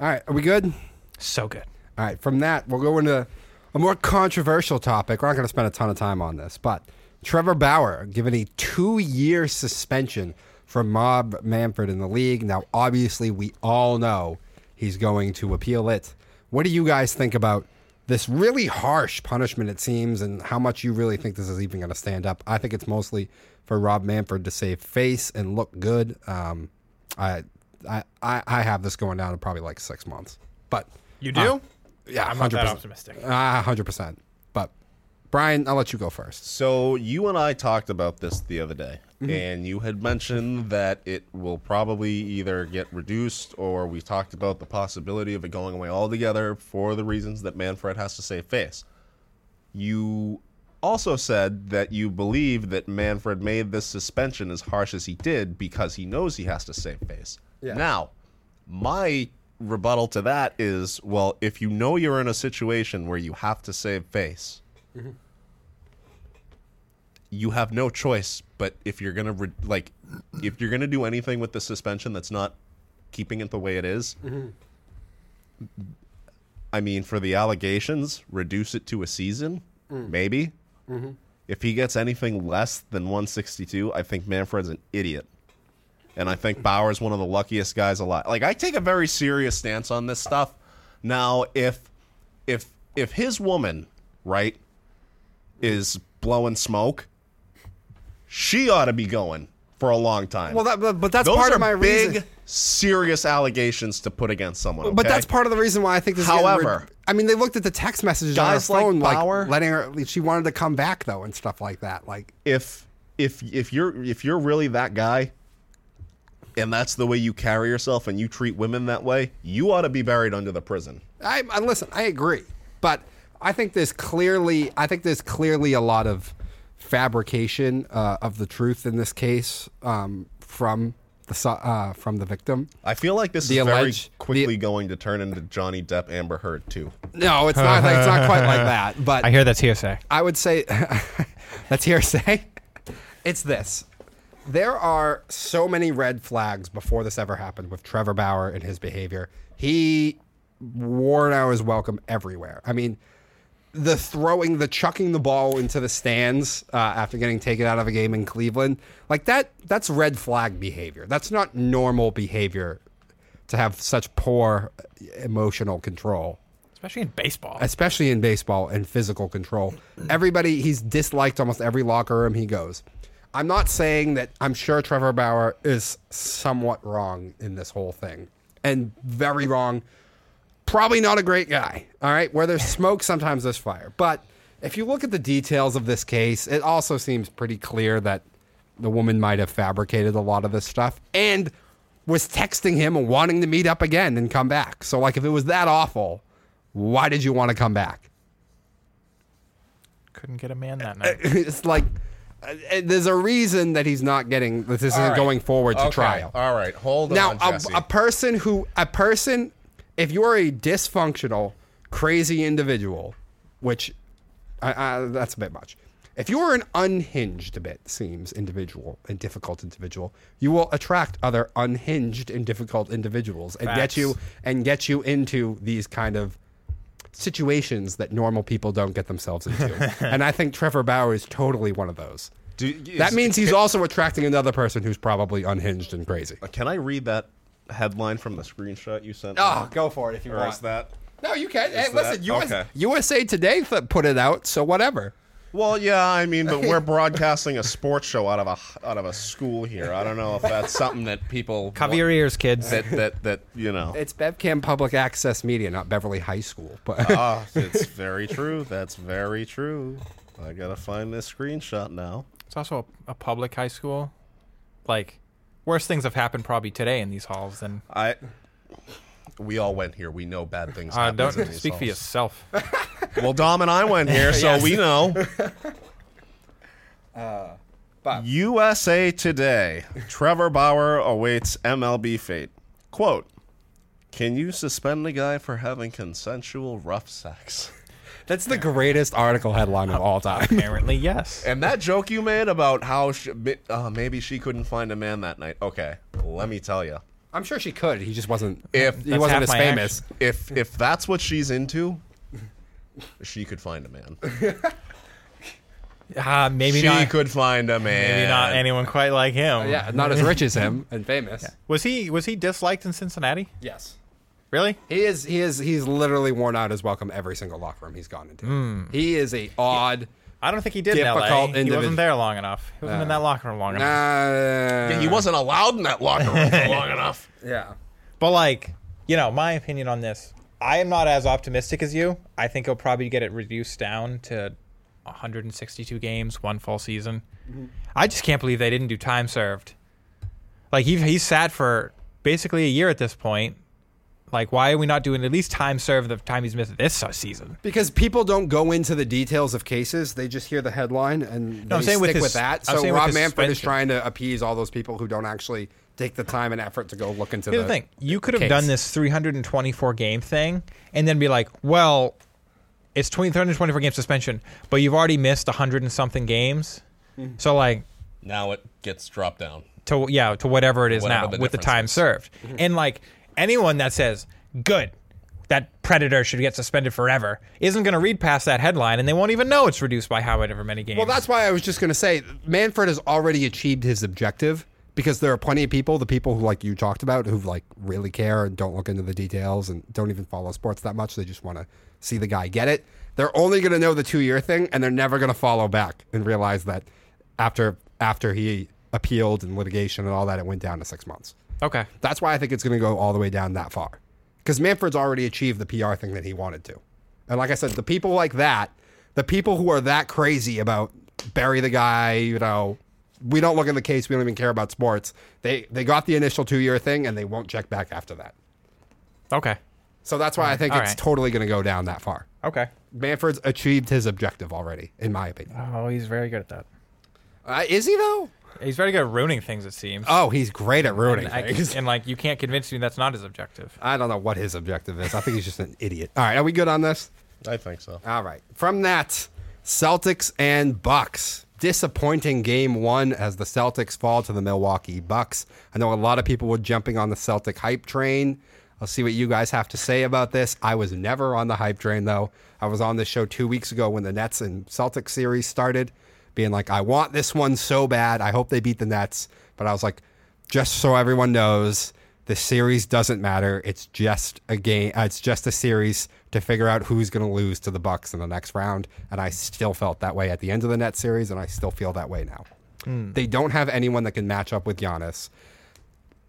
All right. Are we good? So good. All right. From that, we'll go into a more controversial topic. We're not going to spend a ton of time on this, but Trevor Bauer given a two-year suspension from Rob Manfred in the league. Now, obviously, we all know he's going to appeal it. What do you guys think about this really harsh punishment? It seems, and how much you really think this is even going to stand up? I think it's mostly for Rob Manfred to save face and look good. Um, I, I, I I have this going down in probably like six months, but You do? uh, yeah, I'm not that 100%. optimistic. Ah, hundred percent. But Brian, I'll let you go first. So you and I talked about this the other day, and you had mentioned that it will probably either get reduced, or we talked about the possibility of it going away altogether for the reasons that Manfred has to save face. You also said that you believe that Manfred made this suspension as harsh as he did because he knows he has to save face. Yeah. Now, my rebuttal to that is well, if you know you're in a situation where you have to save face, you have no choice. But if you're gonna re- like, if you're gonna do anything with the suspension that's not keeping it the way it is, I mean, for the allegations, reduce it to a season, maybe. Mm-hmm. Mm-hmm. If he gets anything less than 162, I think Manfred's an idiot. And I think Bauer's one of the luckiest guys alive. Like I take a very serious stance on this stuff. Now, if if if his woman, right, is blowing smoke, she ought to be going for a long time. Well, that, but, but that's Those part are of my big, reason. serious allegations to put against someone. But that's part of the reason why I think this. is getting However- rid- I mean, they looked at the text messages Guys on her like phone, like, Bauer- letting her. She wanted to come back though, and stuff like that. Like, if if if you're if you're really that guy and that's the way you carry yourself and you treat women that way, you ought to be buried under the prison. I, I listen. I agree, but I think there's clearly. I think there's clearly a lot of fabrication uh, of the truth in this case um, from the uh, from the victim. I feel like this The is very quickly the- going to turn into Johnny Depp Amber Heard too. No, it's not. it's not quite like that. But I hear that's hearsay. I would say that's hearsay. It's this. There are so many red flags before this ever happened with Trevor Bauer and his behavior. He wore out his welcome everywhere. I mean, the throwing, the chucking the ball into the stands uh, after getting taken out of a game in Cleveland, like that, that's red flag behavior. That's not normal behavior to have such poor emotional control Especially in baseball. especially in baseball and physical control. Everybody, he's disliked almost every locker room he goes. I'm not saying that I'm sure Trevor Bauer is somewhat wrong in this whole thing and very wrong. Probably not a great guy. All right. Where there's smoke, sometimes there's fire. But if you look at the details of this case, it also seems pretty clear that the woman might have fabricated a lot of this stuff and was texting him and wanting to meet up again and come back. So, like, if it was that awful, why did you want to come back? Couldn't get a man that night. it's like uh, there's a reason that he's not getting that this isn't going forward to trial. All right, hold now, on, Now, a, a person who a person, if you're a dysfunctional, crazy individual, which I, I, that's a bit much. If you're an unhinged, a bit seems individual and difficult individual, you will attract other unhinged and difficult individuals and get you and get you into these kind of situations that normal people don't get themselves into. and I think Trevor Bauer is totally one of those. Do- That is- means he's can, also attracting another person who's probably unhinged and crazy. Uh, can I read that headline from the screenshot you sent? Oh, me? Ah, go for it if you or want. that? No, you can. Hey, that- listen, US, okay. USA Today put it out, so whatever. Well, yeah, I mean, but we're broadcasting a sports show out of a out of a school here. I don't know if that's something that people Cover your ears, kids. that that that you know. It's BevCam Public Access Media, not Beverly High School. But Ah, it's very true. That's very true. I gotta find this screenshot now. It's also a, a public high school. Like, worse things have happened probably today in these halls than. I. We all went here. We know bad things. Uh, happen don't in these speak for halls. yourself. Well, Dom and I went here, so Yes. we know. Bob. USA Today. Trevor Bauer awaits MLB fate. Quote: Can you suspend a guy for having consensual rough sex? that's the greatest article headline of all time. Apparently, yes. And that joke you made about how sh- uh, maybe she couldn't find a man that night. Okay, let me tell you. I'm sure she could. He just wasn't. If he wasn't as my famous. if if that's what she's into, she could find a man. Uh, maybe she not. could find a man. Maybe not anyone quite like him. Yeah, not as rich as him and famous. Was he was he disliked in Cincinnati? Yes. Really? He is. He is. He's literally worn out his welcome every single locker room he's gone into. Hmm. He is a odd. I don't think he did in Difficult LA. He wasn't there long enough. He wasn't in that locker room long enough. Uh, He wasn't allowed in that locker room for long enough. Yeah. But like, you know, my opinion on this, I am not as optimistic as you. I think he'll probably get it reduced down to 162 games, one full season. I just can't believe they didn't do time served. Like he he's sat for basically a year at this point. Like, why are we not doing at least time served the time he's missed this season? Because people don't go into the details of cases; they just hear the headline and No, I'm they saying with stick his- with that. I'm So Rob his Manfred is trying to appease all those people who don't actually take the time and effort to go look into Here's the, the thing: you could have case. done this 324 game thing, and then be like, "Well, it's 20, 324 game suspension, but you've already missed 100 and something games." Mm-hmm. So, like, Now it gets dropped down. to yeah, to whatever it is Whatever now the with the time is. served, and like anyone that says good. That predator should get suspended forever. Isn't going to read past that headline, and they won't even know it's reduced by however many games. Well, that's why I was just going to say Manfred has already achieved his objective because there are plenty of people, the people who like you talked about, who like really care and don't look into the details and don't even follow sports that much. They just want to see the guy get it. They're only going to know the two year thing, and they're never going to follow back and realize that after after he appealed and litigation and all that, it went down to six months. Okay. That's why I think it's going to go all the way down that far. Because Manfred's already achieved the PR thing that he wanted to. And like I said, the people like that, the people who are that crazy about bury the guy, you know, we don't look at the case, we don't even care about sports. They they got the initial two year thing and they won't check back after that. Okay. So that's why I think All it's right. totally going to go down that far. Okay. Manfred's achieved his objective already, in my opinion. Oh, he's very good at that. Uh, is he though? He's very good at ruining things. It seems. Oh, he's great at ruining and, I, things. and like, you can't convince me that's not his objective. I don't know what his objective is. I think he's just an idiot. All right, are we good on this? I think so. All right. From that, Celtics and Bucks. Disappointing game one as the Celtics fall to the Milwaukee Bucks. I know a lot of people were jumping on the Celtic hype train. I'll see what you guys have to say about this. I was never on the hype train though. I was on this show two weeks ago when the Nets and Celtics series started, being like, I want this one so bad. I hope they beat the Nets. But I was like, just so everyone knows, the series doesn't matter. It's just a game. Uh, it's just a series to figure out who's going to lose to the Bucks in the next round. And I still felt that way at the end of the Nets series, and I still feel that way now. They don't have anyone that can match up with Giannis.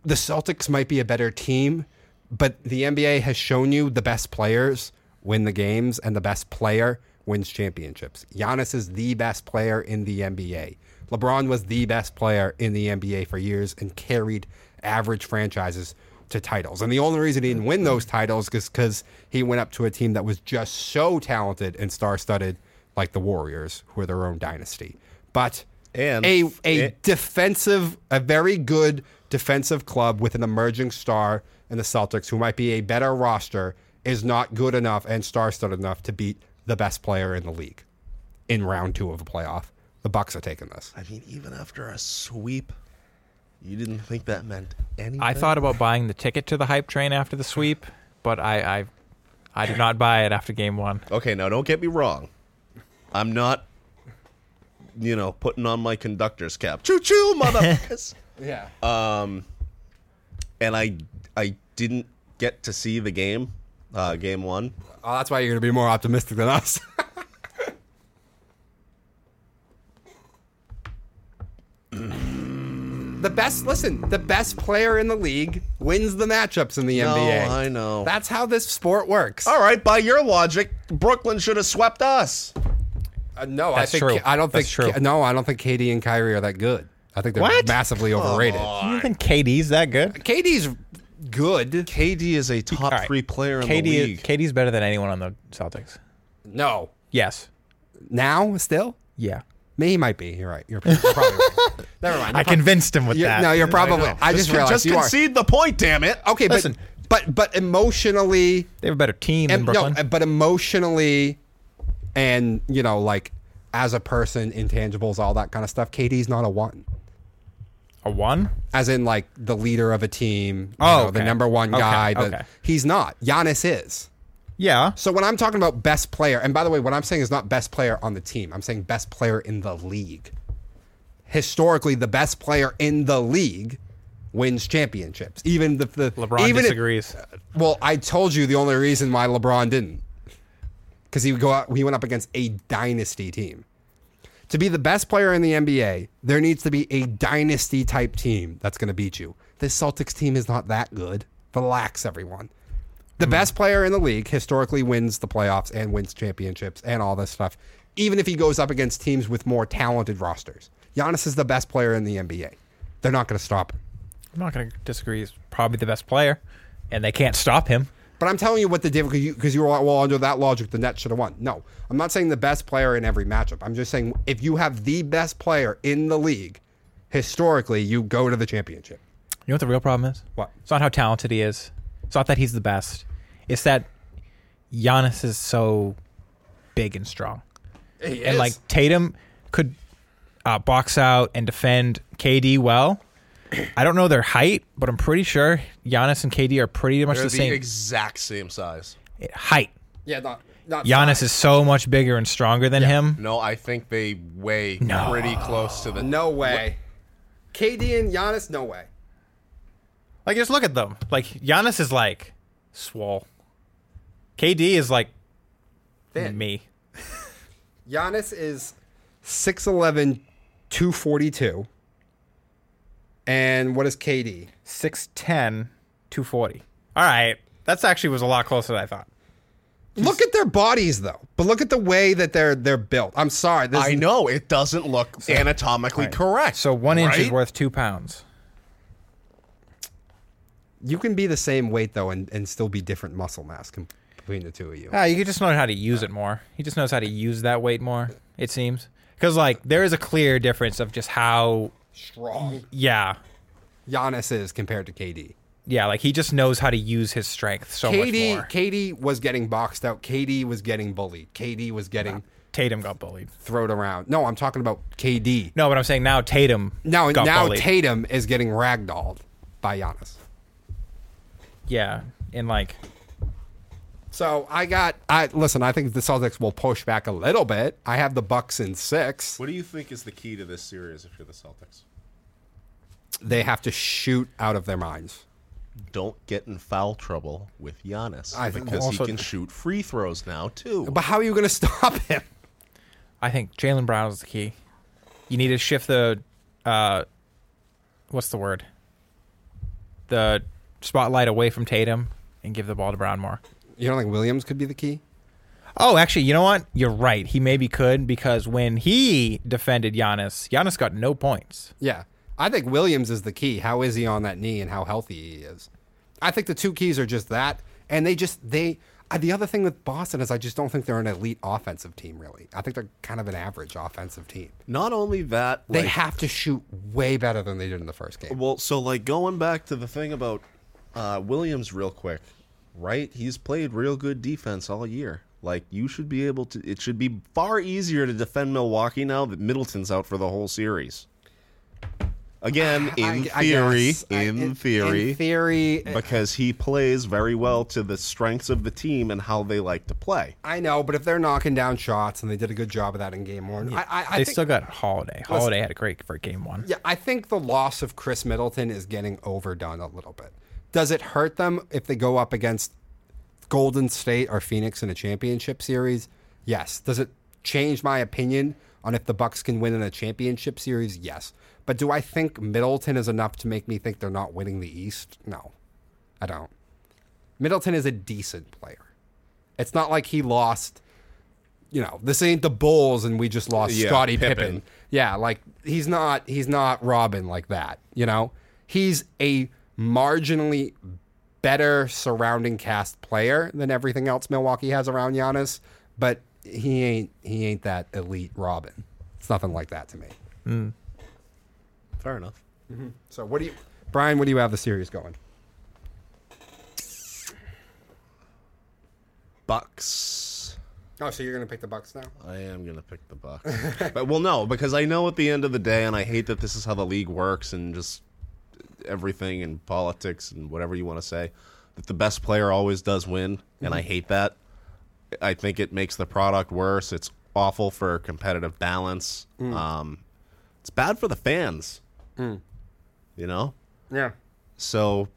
The Celtics might be a better team, but the NBA has shown you the best players win the games, and the best player wins championships. Giannis is the best player in the NBA. LeBron was the best player in the NBA for years and carried average franchises to titles. And the only reason he didn't win those titles is because he went up to a team that was just so talented and star studded, like the Warriors, who are their own dynasty. But And a, a it- defensive, a very good defensive club with an emerging star in the Celtics, who might be a better roster, is not good enough and star-studded enough to beat the best player in the league in round two of a playoff. The Bucks are taking this. I mean, even after a sweep, you didn't think that meant anything. I thought about buying the ticket to the hype train after the sweep, but I I, I did not buy it after game one. Okay, now don't get me wrong. I'm not, you know, putting on my conductor's cap. Choo choo, motherfuckers. Yeah. um, and I, I didn't get to see the game, uh, game one. Oh, that's why you're going to be more optimistic than us. the best, listen, the best player in the league wins the matchups in the No, NBA. I know. That's how this sport works. All right, by your logic, Brooklyn should have swept us. Uh, no, I think true. I don't That's think true. no, I don't think KD and Kyrie are that good. I think they're What? massively overrated. You think KD's that good? KD's good. KD is a top All right. three player in KD, the is- league. KD's better than anyone on the Celtics. No, Yes. now still. Yeah. Me, he might be. You're right. You're probably right. Never mind. I You're prob- convinced him with you're- that. No, you're probably. I, just con- realized just you are. concede the point, damn it. Okay, but Listen. but but emotionally, they have a better team than em- Brooklyn. no, but emotionally, and you know, like as a person, intangibles, all that kind of stuff. KD's not a one. A one? As in, like the leader of a team. you Oh, know, the number one Okay, guy. the- okay. He's not. Giannis is. Yeah. So when I'm talking about best player, and by the way, what I'm saying is not best player on the team. I'm saying best player in the league. Historically, the best player in the league wins championships. Even the, the LeBron even if- disagrees. well, I told you the only reason why LeBron didn't, because he would go out, he went up against a dynasty team. To be the best player in the NBA, there needs to be a dynasty type team that's going to beat you. This Celtics team is not that good. Relax, everyone. The hmm. best player in the league historically wins the playoffs and wins championships and all this stuff, even if he goes up against teams with more talented rosters. Giannis is the best player in the NBA. They're not going to stop him. I'm not going to disagree. He's probably the best player, and they can't stop him. But I'm telling you what the difference because you, were like, well, under that logic, the Nets should have won. No, I'm not saying the best player in every matchup. I'm just saying if you have the best player in the league, historically, you go to the championship. You know what the real problem is? What? It's not how talented he is. It's not that he's the best. It's that Giannis is so big and strong. He and like Tatum could uh, box out and defend KD well. I don't know their height, but I'm pretty sure Giannis and KD are pretty much They're the the same exact same size. height. yeah, not not Giannis size. is so much bigger and stronger than him. No, I think they weigh No. pretty close to the. no way. KD and Giannis, no way. Like just look at them. Like Giannis is like swole. KD is like Thin. me. Giannis is 6'11", 242. And what is KD? 6'10", 240. All right. That's actually was a lot closer than I thought. Look at their bodies though, but look at the way that they're they're built. I'm sorry, this I know it doesn't look anatomically correct. So one inch is worth two pounds. you can be the same weight though and, and still be different muscle mass between the two of you. Ah, you just know how to use it more. He just knows how to use that weight more. It seems because like there is a clear difference of just how Strong. yeah Giannis is compared to KD. yeah like he just knows how to use his strength so KD much more. KD was getting boxed out. KD was getting bullied. KD was getting Tatum got bullied. thrown around. No, I'm talking about KD. No, but I'm saying now Tatum Now got now bullied. Tatum is getting ragdolled by Giannis. yeah, and like So I got I listen, I think the Celtics will push back a little bit. I have the Bucks in 6. What do you think is the key to this series if you're the Celtics? They have to shoot out of their minds. Don't get in foul trouble with Giannis I think because also- he can shoot free throws now too. But how are you going to stop him? I think Jaylen Brown is the key. You need to shift the, uh, what's the word? The spotlight away from Tatum and give the ball to Brown more. You don't think Williams could be the key? Oh, actually, you know what? You're right. He maybe could because when he defended Giannis, Giannis got no points. Yeah. I think Williams is the key. How is he on that knee and how healthy he is? I think the two keys are just that. And they just, they, the other thing with Boston is I just don't think they're an elite offensive team, really. I think they're kind of an average offensive team. Not only that, They like, have to shoot way better than they did in the first game. Well, so like going back to the thing about uh, Williams, real quick, right? He's played real good defense all year. Like you should be able to. It should be far easier to defend Milwaukee now that Middleton's out for the whole series. Again, in I- I theory. I- in, theory, In theory. Eh. because he plays very well to the strengths of the team and how they like to play. I know, but if they're knocking down shots and they did a good job of that in game one, I, I, I they think, still got Holiday. Holiday had a great for game one. Yeah, I think the loss of Khris Middleton is getting overdone a little bit. Does it hurt them if they go up against Golden State or Phoenix in a championship series? Yes. Does it change my opinion on if the Bucks can win in a championship series. Yes, but do I think Middleton is enough to make me think they're not winning the East? No, I don't. Middleton is a decent player. It's not like he lost. You know, this ain't the Bulls, and we just lost Yeah, Scottie Pippen. Pippen. Yeah, like he's not he's not Robin like that. You know, he's a marginally better surrounding cast player than everything else Milwaukee has around Giannis, but he ain't he ain't that elite Robin. It's nothing like that to me. Hmm. Fair enough. Mm-hmm. So what do you, Brian? What do you have the series going? Bucks. Oh, so you're gonna pick the Bucks now? I am gonna pick the Bucks, but well, no, because I know at the end of the day, and I hate that this is how the league works, and just everything and politics and whatever you want to say, that the best player always does win, and I hate that. I think it makes the product worse. It's awful for competitive balance. Um, it's bad for the fans. You know, Yeah. so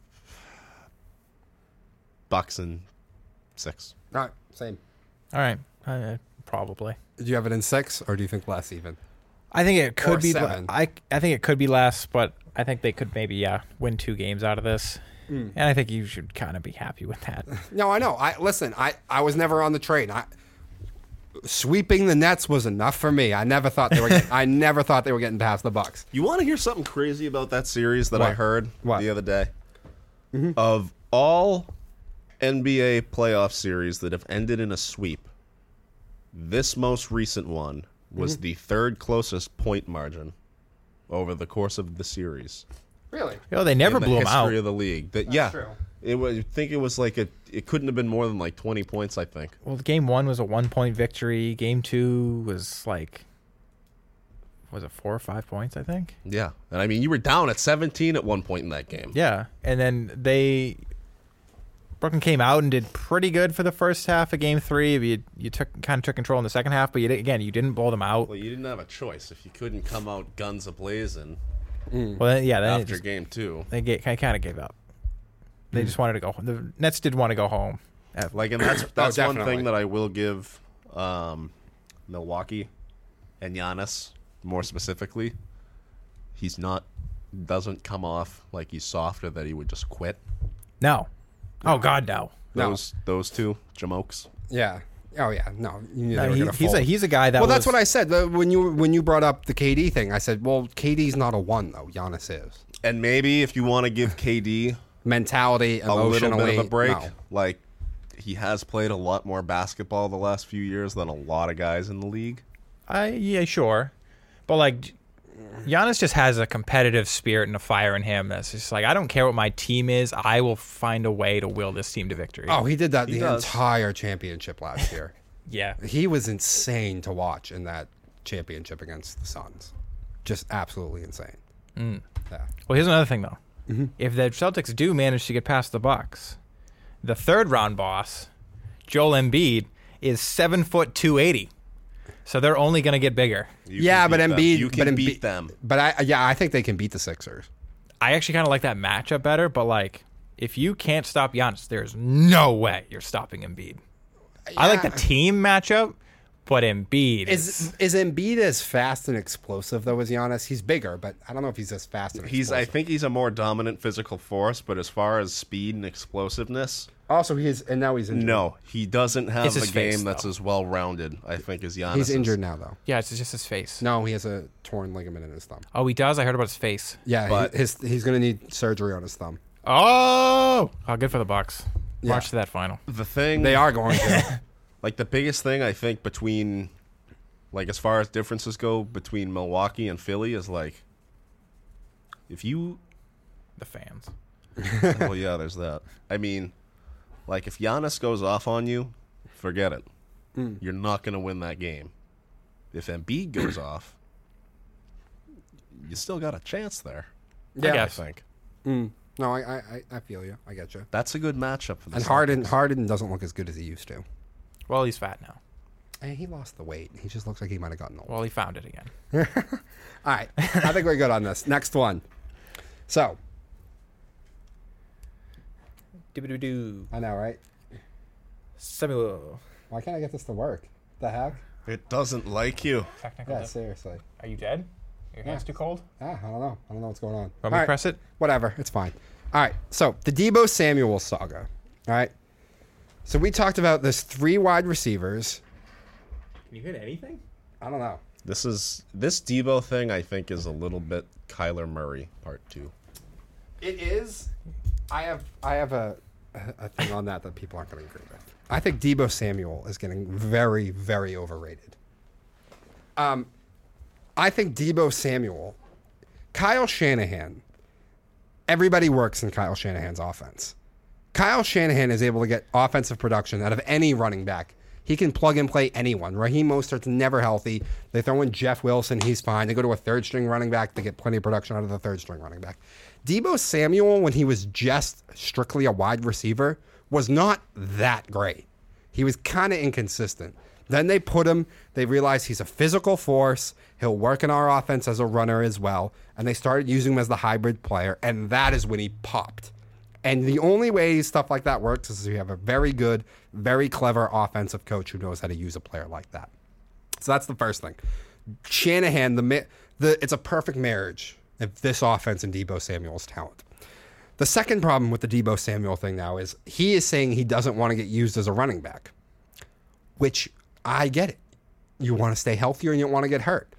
Bucks and six. All right. Same. All right, uh, probably. Do you have it in six, or do you think less even? I think it could Or be. seven. I I think it could be less, but I think they could maybe yeah win two games out of this, Hmm. and I think you should kind of be happy with that. No, I know. I listen. I I was never on the train. I sweeping the Nets was enough for me. I never thought they were. Getting, I never thought they were getting past the Bucks. You want to hear something crazy about that series that I heard What? the other day? Mm-hmm. Of all NBA playoff series that have ended in a sweep, this most recent one was mm-hmm. the third closest point margin over the course of the series. Really? Oh, they never in the blew them history out. of the league. That yeah, true. it was. I think it was like a. It couldn't have been more than like twenty points. I think. Well, game one was a one point victory. Game two was like, was it four or five points? I think. Yeah, and I mean, you were down at seventeen at one point in that game. Yeah, and then they Brooklyn came out and did pretty good for the first half of game three. You you took kind of took control in the second half, but you did, again you didn't blow them out. Well, you didn't have a choice if you couldn't come out guns a blazing Well, then, yeah, then after just, game two. they get, kind of gave up. They just wanted to go. home. The Nets did want to go home. Like, and that's that's one definitely. thing that I will give um, Milwaukee and Giannis more specifically. He's not doesn't come off like he's soft or that he would just quit. No. Oh God, no. No. Those those two jamokes. Yeah. Oh yeah. No. You knew they No, were he- gonna he's a he's a guy that well, that's what I said when you when you brought up the KD thing. I said, well, KD's not a one though. Giannis is And maybe if you want to give KD mentality, a little emotionally. bit of a break, no. like he has played a lot more basketball the last few years than a lot of guys in the league. I yeah sure, but like Giannis just has a competitive spirit and a fire in him. That's just like I don't care what my team is. I will find a way to will this team to victory. Oh, he did that the does. entire championship last year. yeah. he was insane to watch in that championship against the Suns. Just absolutely insane. Mm. Yeah. Well, here's another thing though. Mm-hmm. If the Celtics do manage to get past the Bucks, the third round boss, Joel Embiid, is seven foot two eighty. So they're only going to get bigger. You yeah, but beat. Embiid, you can but Embiid, beat them. But I, yeah, I think they can beat the Sixers. I actually kind of like that matchup better. But like, if you can't stop Giannis, there's no way you're stopping Embiid. I like the team matchup, but Embiid is, Is is Embiid as fast and explosive though as Giannis? He's bigger, but I don't know if he's as fast and He's I think he's a more dominant physical force, but as far as speed and explosiveness, also he is, and now he's injured. no, he doesn't have It's a his game face, that's though. as well rounded. I think as Giannis. he's injured now though. yeah, it's just his face. No, he has a torn ligament in his thumb. Oh, he does. I heard about his face. Yeah, But- he, his he's gonna need surgery on his thumb. Oh, oh, good for the Bucks. Yeah. March to that final. The thing They are going to. like the biggest thing I think between like as far as differences go between Milwaukee and Philly is like if you The fans. well yeah, there's that. I mean, like if Giannis goes off on you, forget it. Hmm. You're not going to win that game. If Embiid goes off, you still got a chance there. I I think Mm. No, I, I I- I feel you. I get you. that's a good matchup for the And Celtics. Harden Harden doesn't look as good as he used to. Well, he's fat now. And he lost the weight. He just looks like he might have gotten old. Well, he found it again. All right, I think we're good on this. Next one. So Doo-doo-doo. I know, right? Samuel. Why can't I get this to work? The heck? It doesn't like you. Technical. Yeah, dif- seriously. Are you dead? Your hands too cold? Ah, I don't know. I don't know what's going on. Want me right, press it? Whatever. It's fine. All right. So the Deebo Samuel saga. All right. So we talked about this three wide receivers. Can you hit anything? I don't know. This is this Deebo thing. I think is a little bit Kyler Murray part two. It is. I have I have a a thing on that that people aren't going to agree with. I think Deebo Samuel is getting very very overrated. Um, I think Deebo Samuel, Kyle Shanahan. Everybody works in Kyle Shanahan's offense. Kyle Shanahan is able to get offensive production out of any running back. He can plug and play anyone. Raheem Mostert's never healthy. They throw in Jeff Wilson, he's fine. They go to a third string running back, they get plenty of production out of the third string running back. Deebo Samuel, when he was just strictly a wide receiver, was not that great. He was kind of inconsistent. Then they put him, they realized he's a physical force. He'll work in our offense as a runner as well. And they started using him as the hybrid player. And that is when he popped. And the only way stuff like that works is if you have a very good, very clever offensive coach who knows how to use a player like that. So that's the first thing. Shanahan, the the it's a perfect marriage of this offense and Deebo Samuel's talent. The second problem with the Deebo Samuel thing now is he is saying he doesn't want to get used as a running back, which I get it. You want to stay healthier and you don't want to get hurt.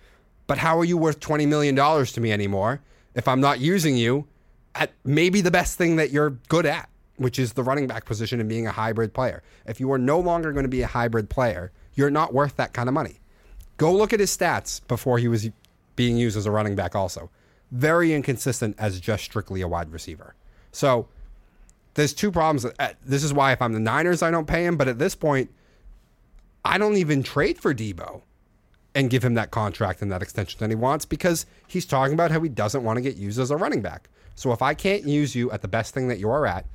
But how are you worth $20 million to me anymore if I'm not using you at maybe the best thing that you're good at, which is the running back position and being a hybrid player? If you are no longer going to be a hybrid player, you're not worth that kind of money. Go look at his stats before he was being used as a running back, also. Very inconsistent as just strictly a wide receiver. So there's two problems. Uh, This is why if I'm the Niners, I don't pay him. But at this point, I don't even trade for Deebo and give him that contract and that extension that he wants because he's talking about how he doesn't want to get used as a running back. So if I can't use you at the best thing that you're at,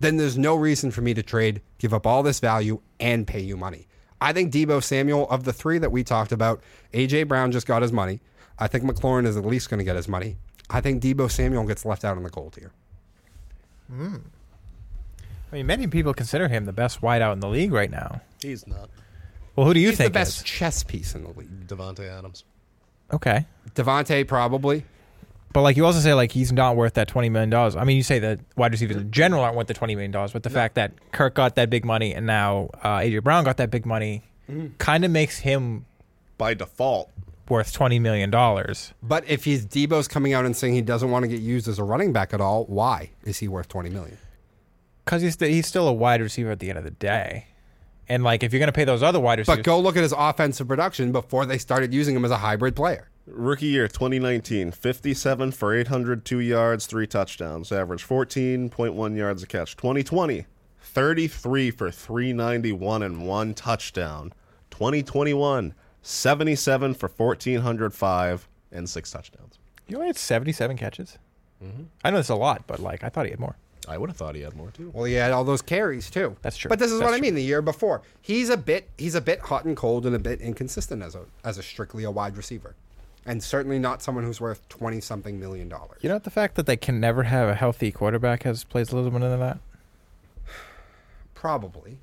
then there's no reason for me to trade, give up all this value, and pay you money. I think Deebo Samuel, of the three that we talked about, AJ Brown just got his money. I think McLaurin is at least going to get his money. I think Deebo Samuel gets left out in the cold here. I mean, many people consider him the best wideout in the league right now. He's not Well, who do you think? The best is? chess piece in the league. Davante Adams. Okay. Davante probably. But like you also say, like he's not worth that twenty million dollars. I mean, you say that wide receivers in general aren't worth the twenty million dollars, but the fact that Kirk got that big money and now uh, AJ Brown got that big money, kind of makes him By default, worth twenty million dollars. But if he's Deebo's coming out and saying he doesn't want to get used as a running back at all, why is he worth twenty million? Because he's st- he's still a wide receiver at the end of the day, and like if you're gonna pay those other wide receivers, But go look at his offensive production before they started using him as a hybrid player. rookie year 2019, 57 for 802 yards, three touchdowns, average 14.1 yards a catch. 2020, 33 for 391 and one touchdown. 2021, 77 for 1405 and six touchdowns. you only had seventy-seven catches. Mm-hmm. I know that's a lot, but like I thought he had more. I would have thought he had more too. Well, he had all those carries too. That's true. But this is That's what I mean. The year before, he's a bit he's a bit hot and cold and a bit inconsistent as a as a strictly a wide receiver, and certainly not someone who's worth twenty something million dollars. You know the fact that they can never have a healthy quarterback has plays a little bit into that. Probably,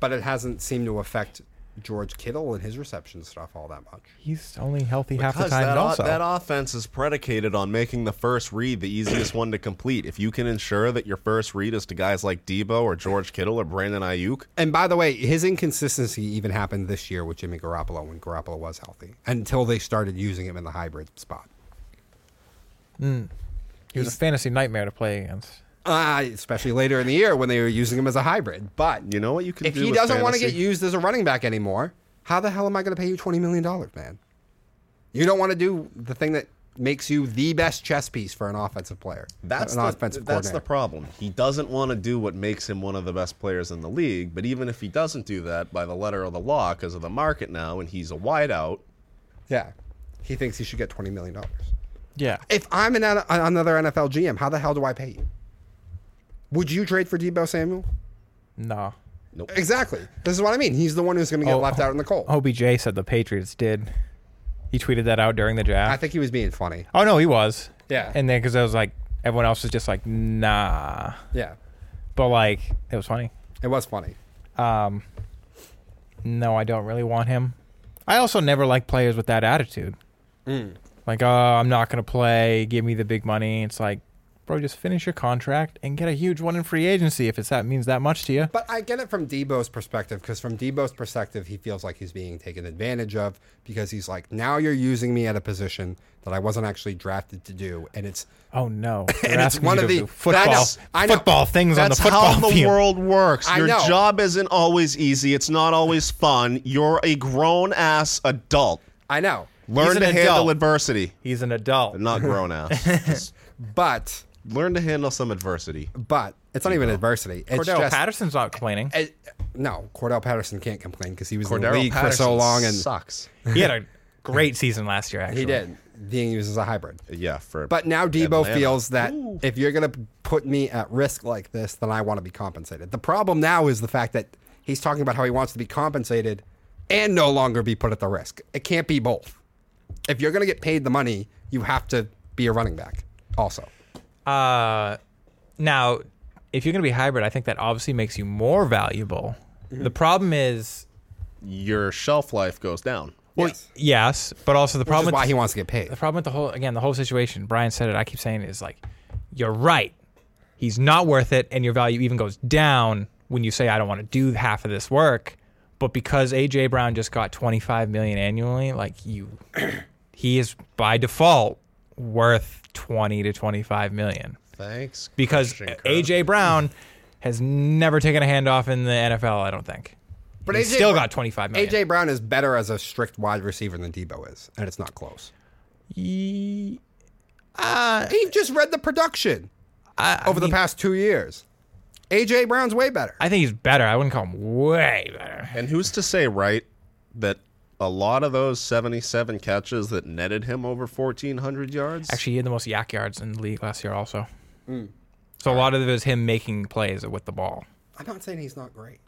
but it hasn't seemed to affect George Kittle and his reception stuff all that much. He's only healthy half the time. that, also, that offense is predicated on making the first read the easiest one to complete. If you can ensure that your first read is to guys like Deebo or George Kittle or Brandon Aiyuk, And by the way, his inconsistency even happened this year with Jimmy Garoppolo when Garoppolo was healthy, until they started using him in the hybrid spot. Hmm. he was a fantasy nightmare to play against. Uh, especially later in the year when they were using him as a hybrid. But you know what you can if do he with doesn't want to get used as a running back anymore, how the hell am I going to pay you twenty million dollars, man? You don't want to do the thing that makes you the best chess piece for an offensive player. That's an the, offensive that's the problem. He doesn't want to do what makes him one of the best players in the league. But even if he doesn't do that by the letter of the law, because of the market now, and he's a wideout, yeah, he thinks he should get twenty million dollars. Yeah, If I'm an, another NFL GM, how the hell do I pay you? Would you trade for Deebo Samuel? no. Exactly. This is what I mean. He's the one who's going to get Oh, left out in the cold. OBJ said the Patriots did. He tweeted that out during the draft. I think he was being funny. oh no, he was. Yeah. And then because I was like, everyone else was just like, nah. Yeah, But like, it was funny. it was funny. Um, no, I don't really want him. I also never like players with that attitude. Like, oh, I'm not going to play. Give me the big money. It's like, bro, just finish your contract and get a huge one in free agency if it's that means that much to you. But I get it from Deebo's perspective because from Deebo's perspective, he feels like he's being taken advantage of because he's like, now you're using me at a position that I wasn't actually drafted to do, and it's Oh no! They're And it's one of the- football, That's- football things on the That's football how the field. world works. Your job isn't always easy. It's not always fun. You're a grown ass adult. I know, Learn to handle adversity. He's an adult. Not grown ass. But learn to handle some adversity. but it's not even adversity. It's Cordarrelle just Patterson's not complaining. it- no. Cordarrelle Patterson can't complain because he was in the Cordero league for so long, and sucks. He had a great season last year. Actually, he did being used as a hybrid. Yeah, for But now Deebo Atlanta. feels that if you're going to put me at risk like this, then I want to be compensated. The problem now is the fact that he's talking about how he wants to be compensated and no longer be put at the risk. It can't be both. If you're going to get paid the money, you have to be a running back also. Uh, now, if you're going to be hybrid, I think that obviously makes you more valuable. Mm-hmm. The problem is, your shelf life goes down. well, Yes. yes, but also the Which problem is why with, he wants to get paid. the problem with the whole again the whole situation. Brian said it. I keep saying it is like, you're right. He's not worth it, and your value even goes down when you say I don't want to do half of this work. But because AJ Brown just got 25 million annually, like you, he is by default worth 20 to 25 million. Thanks. because AJ Brown has never taken a handoff in the NFL. I don't think. But He's AJ still Brown- got 25 million. AJ Brown is better as a strict wide receiver than Deebo is, and it's not close. Ye- uh, He just read the production I, over I the past two years. AJ Brown's way better. I think he's better. I wouldn't call him way better. And who's to say, right, that a lot of those 77 catches that netted him over 1,400 yards? Actually, he had the most YAC yards in the league last year, also. Mm. So a lot of it was him making plays with the ball. I'm not saying he's not great.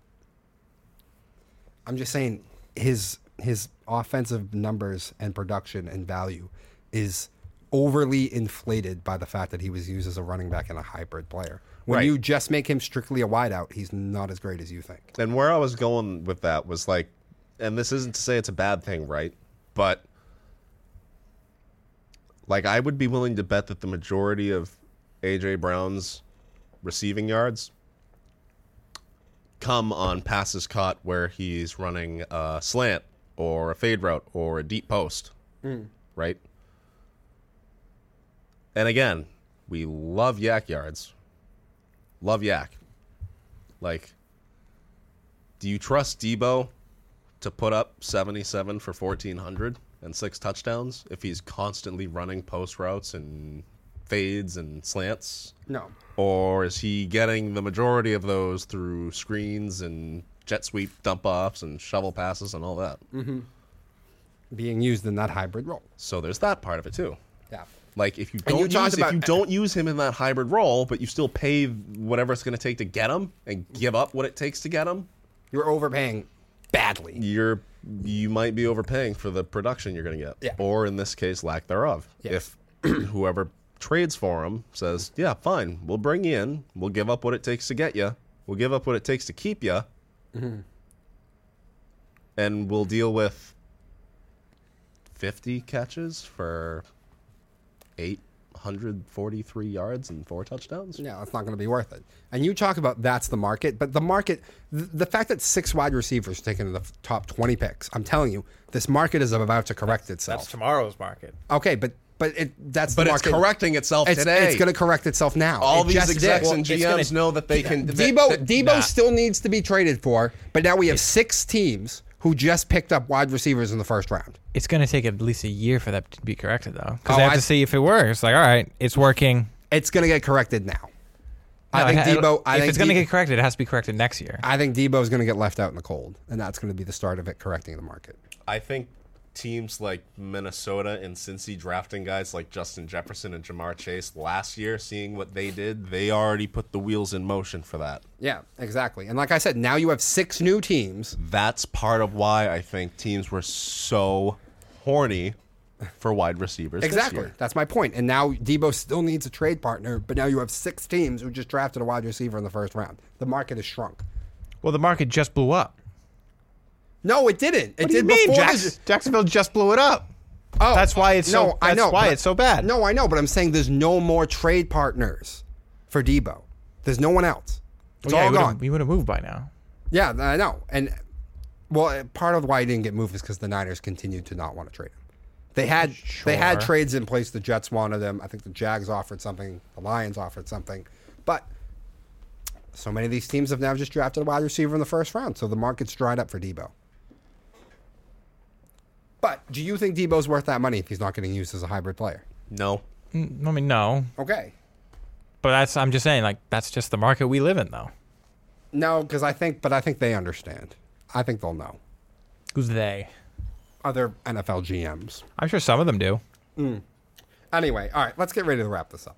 I'm just saying his his offensive numbers and production and value is overly inflated by the fact that he was used as a running back and a hybrid player. When Right. you just make him strictly a wideout, he's not as great as you think. And where I was going with that was like, and this isn't to say it's a bad thing, right? But like, I would be willing to bet that the majority of AJ Brown's receiving yards come on passes caught where he's running a slant or a fade route or a deep post, hmm. right? And again, we love YAC yards. Love YAC. Like, do you trust Deebo to put up 77 for 1,400 and six touchdowns if he's constantly running post routes and fades and slants? No. Or is he getting the majority of those through screens and jet sweep dump offs and shovel passes and all that? Mm-hmm. Being used in that hybrid role. So there's that part of it too. Yeah. Like if you don't talked use, about- if you don't use him in that hybrid role, but you still pay whatever it's going to take to get him and give up what it takes to get him, You're overpaying badly. you're you might be overpaying for the production you're going to get, Yeah. or in this case, lack thereof. Yes. If whoever trades for him says, "Yeah, fine, we'll bring you in, we'll give up what it takes to get you, we'll give up what it takes to keep you, Mm-hmm. and we'll deal with fifty catches for eight hundred forty-three yards and four touchdowns." Yeah, it's not going to be worth it. And you talk about that's the market, but the market, th- the fact that six wide receivers taken in the f- top 20 picks, I'm telling you, this market is about to correct itself. That's tomorrow's market. Okay, but but it that's But the it's market. correcting itself It's, today. it's going to correct itself now. All It these execs did. and GMs gonna- know that they can. that- Deebo that- Deebo nah. still needs to be traded for, but now we have six teams who just picked up wide receivers in the first round. It's going to take at least a year for that to be corrected, though, because Oh, they have I- to see if it works. Like, all right, it's working. It's going to get corrected now. I think it Deebo. I if think it's going to get corrected, it has to be corrected next year. I think Deebo is going to get left out in the cold, and that's going to be the start of it correcting the market. I think teams like Minnesota and Cincy drafting guys like Justin Jefferson and Ja'Marr Chase last year, seeing what they did, they already put the wheels in motion for that. Yeah, exactly. And like I said, now you have six new teams. That's part of why I think teams were so horny for wide receivers. this Exactly. year. That's my point. And now Deebo still needs a trade partner, but now you have six teams who just drafted a wide receiver in the first round. The market has shrunk. Well, the market just blew up. No, it didn't. It What do you did mean? before. Jacks- the- Jacksonville just blew it up. oh, That's why it's so- I know, why it's so bad. No, I know, but I'm saying there's no more trade partners for Deebo. There's no one else. It's Well, yeah, all gone. He would have moved by now. Yeah, I know. And well, part of why he didn't get moved is because the Niners continued to not want to trade him. They had they had trades in place. The Jets wanted them. I think the Jags offered something. The Lions offered something, but so many of these teams have now just drafted a wide receiver in the first round. So the market's dried up for Deebo. But do you think Deebo's worth that money if he's not getting used as a hybrid player? No. Mm, I mean, no, Okay. but that's I'm just saying like that's just the market we live in, though. No, because I think, but I think they understand. I think they'll know. Who's they? Other NFL GMs. I'm sure some of them do. Anyway, all right, let's get ready to wrap this up.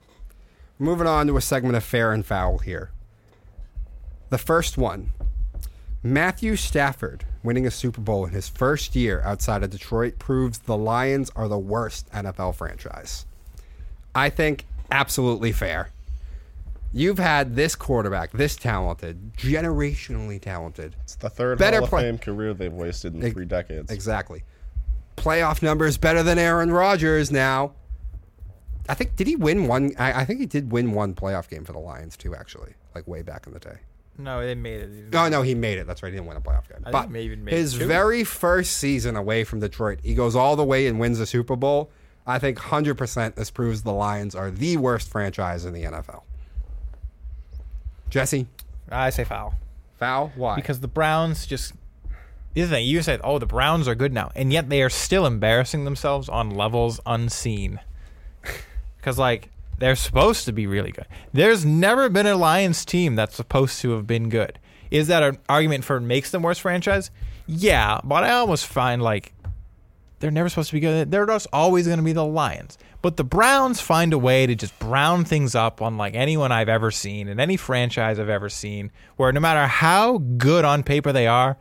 Moving on to a segment of fair and foul here. The first one Matthew Stafford winning a Super Bowl in his first year outside of Detroit proves the Lions are the worst NFL franchise. I think absolutely fair. You've had this quarterback, this talented, generationally talented. It's the third Better Hall of play- Fame career they've wasted in Ex- three decades. Exactly. Playoff numbers better than Aaron Rodgers now. I think did he win one? I, I think he did win one playoff game for the Lions too. Actually, like way back in the day. No, they made it. No, no, he made it. That's right. He didn't win a playoff game. I but think maybe made his two. very first season away from Detroit, he goes all the way and wins the Super Bowl. I think hundred percent this proves the Lions are the worst franchise in the NFL. Jesse, I say foul foul? Why? because the Browns just. The thing: you said, "Oh, the Browns are good now," and yet they are still embarrassing themselves on levels unseen. Because like they're supposed to be really good. There's never been a Lions team that's supposed to have been good. Is that an argument for makes them worse franchise? Yeah, but I almost find like they're never supposed to be good. They're just always going to be the Lions. But the Browns find a way to just brown things up unlike anyone I've ever seen in any franchise I've ever seen, where no matter how good on paper they are,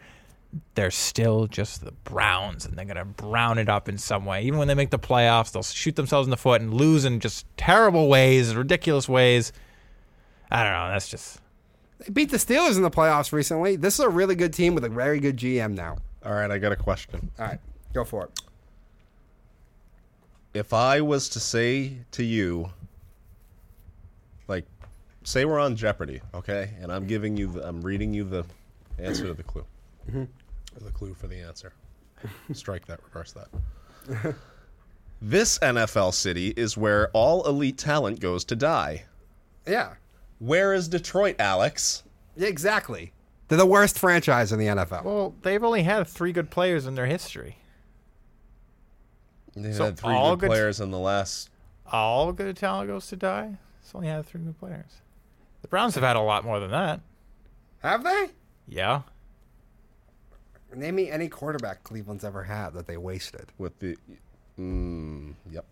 they're still just the Browns and they're going to brown it up in some way. Even when they make the playoffs, they'll shoot themselves in the foot and lose in just terrible ways, ridiculous ways. I don't know. That's just. they beat the Steelers in the playoffs recently. This is a really good team with a very good GM now. All right, I got a question. All right, go for it. If I was to say to you, like, say we're on Jeopardy, okay, and I'm giving you, the, I'm reading you the answer to the clue. Mm-hmm. The clue for the answer. Strike that, reverse that. This NFL city is where all elite talent goes to die. Yeah. Where is Detroit, Alex? Exactly. They're the worst franchise in the NFL. Well, they've only had three good players in their history. They So had three all good good- players in the last. All good talent goes to die. It's only had three good players. The Browns have had a lot more than that. Have they? Yeah. Name me any quarterback Cleveland's ever had that they wasted. With the, mm, yep.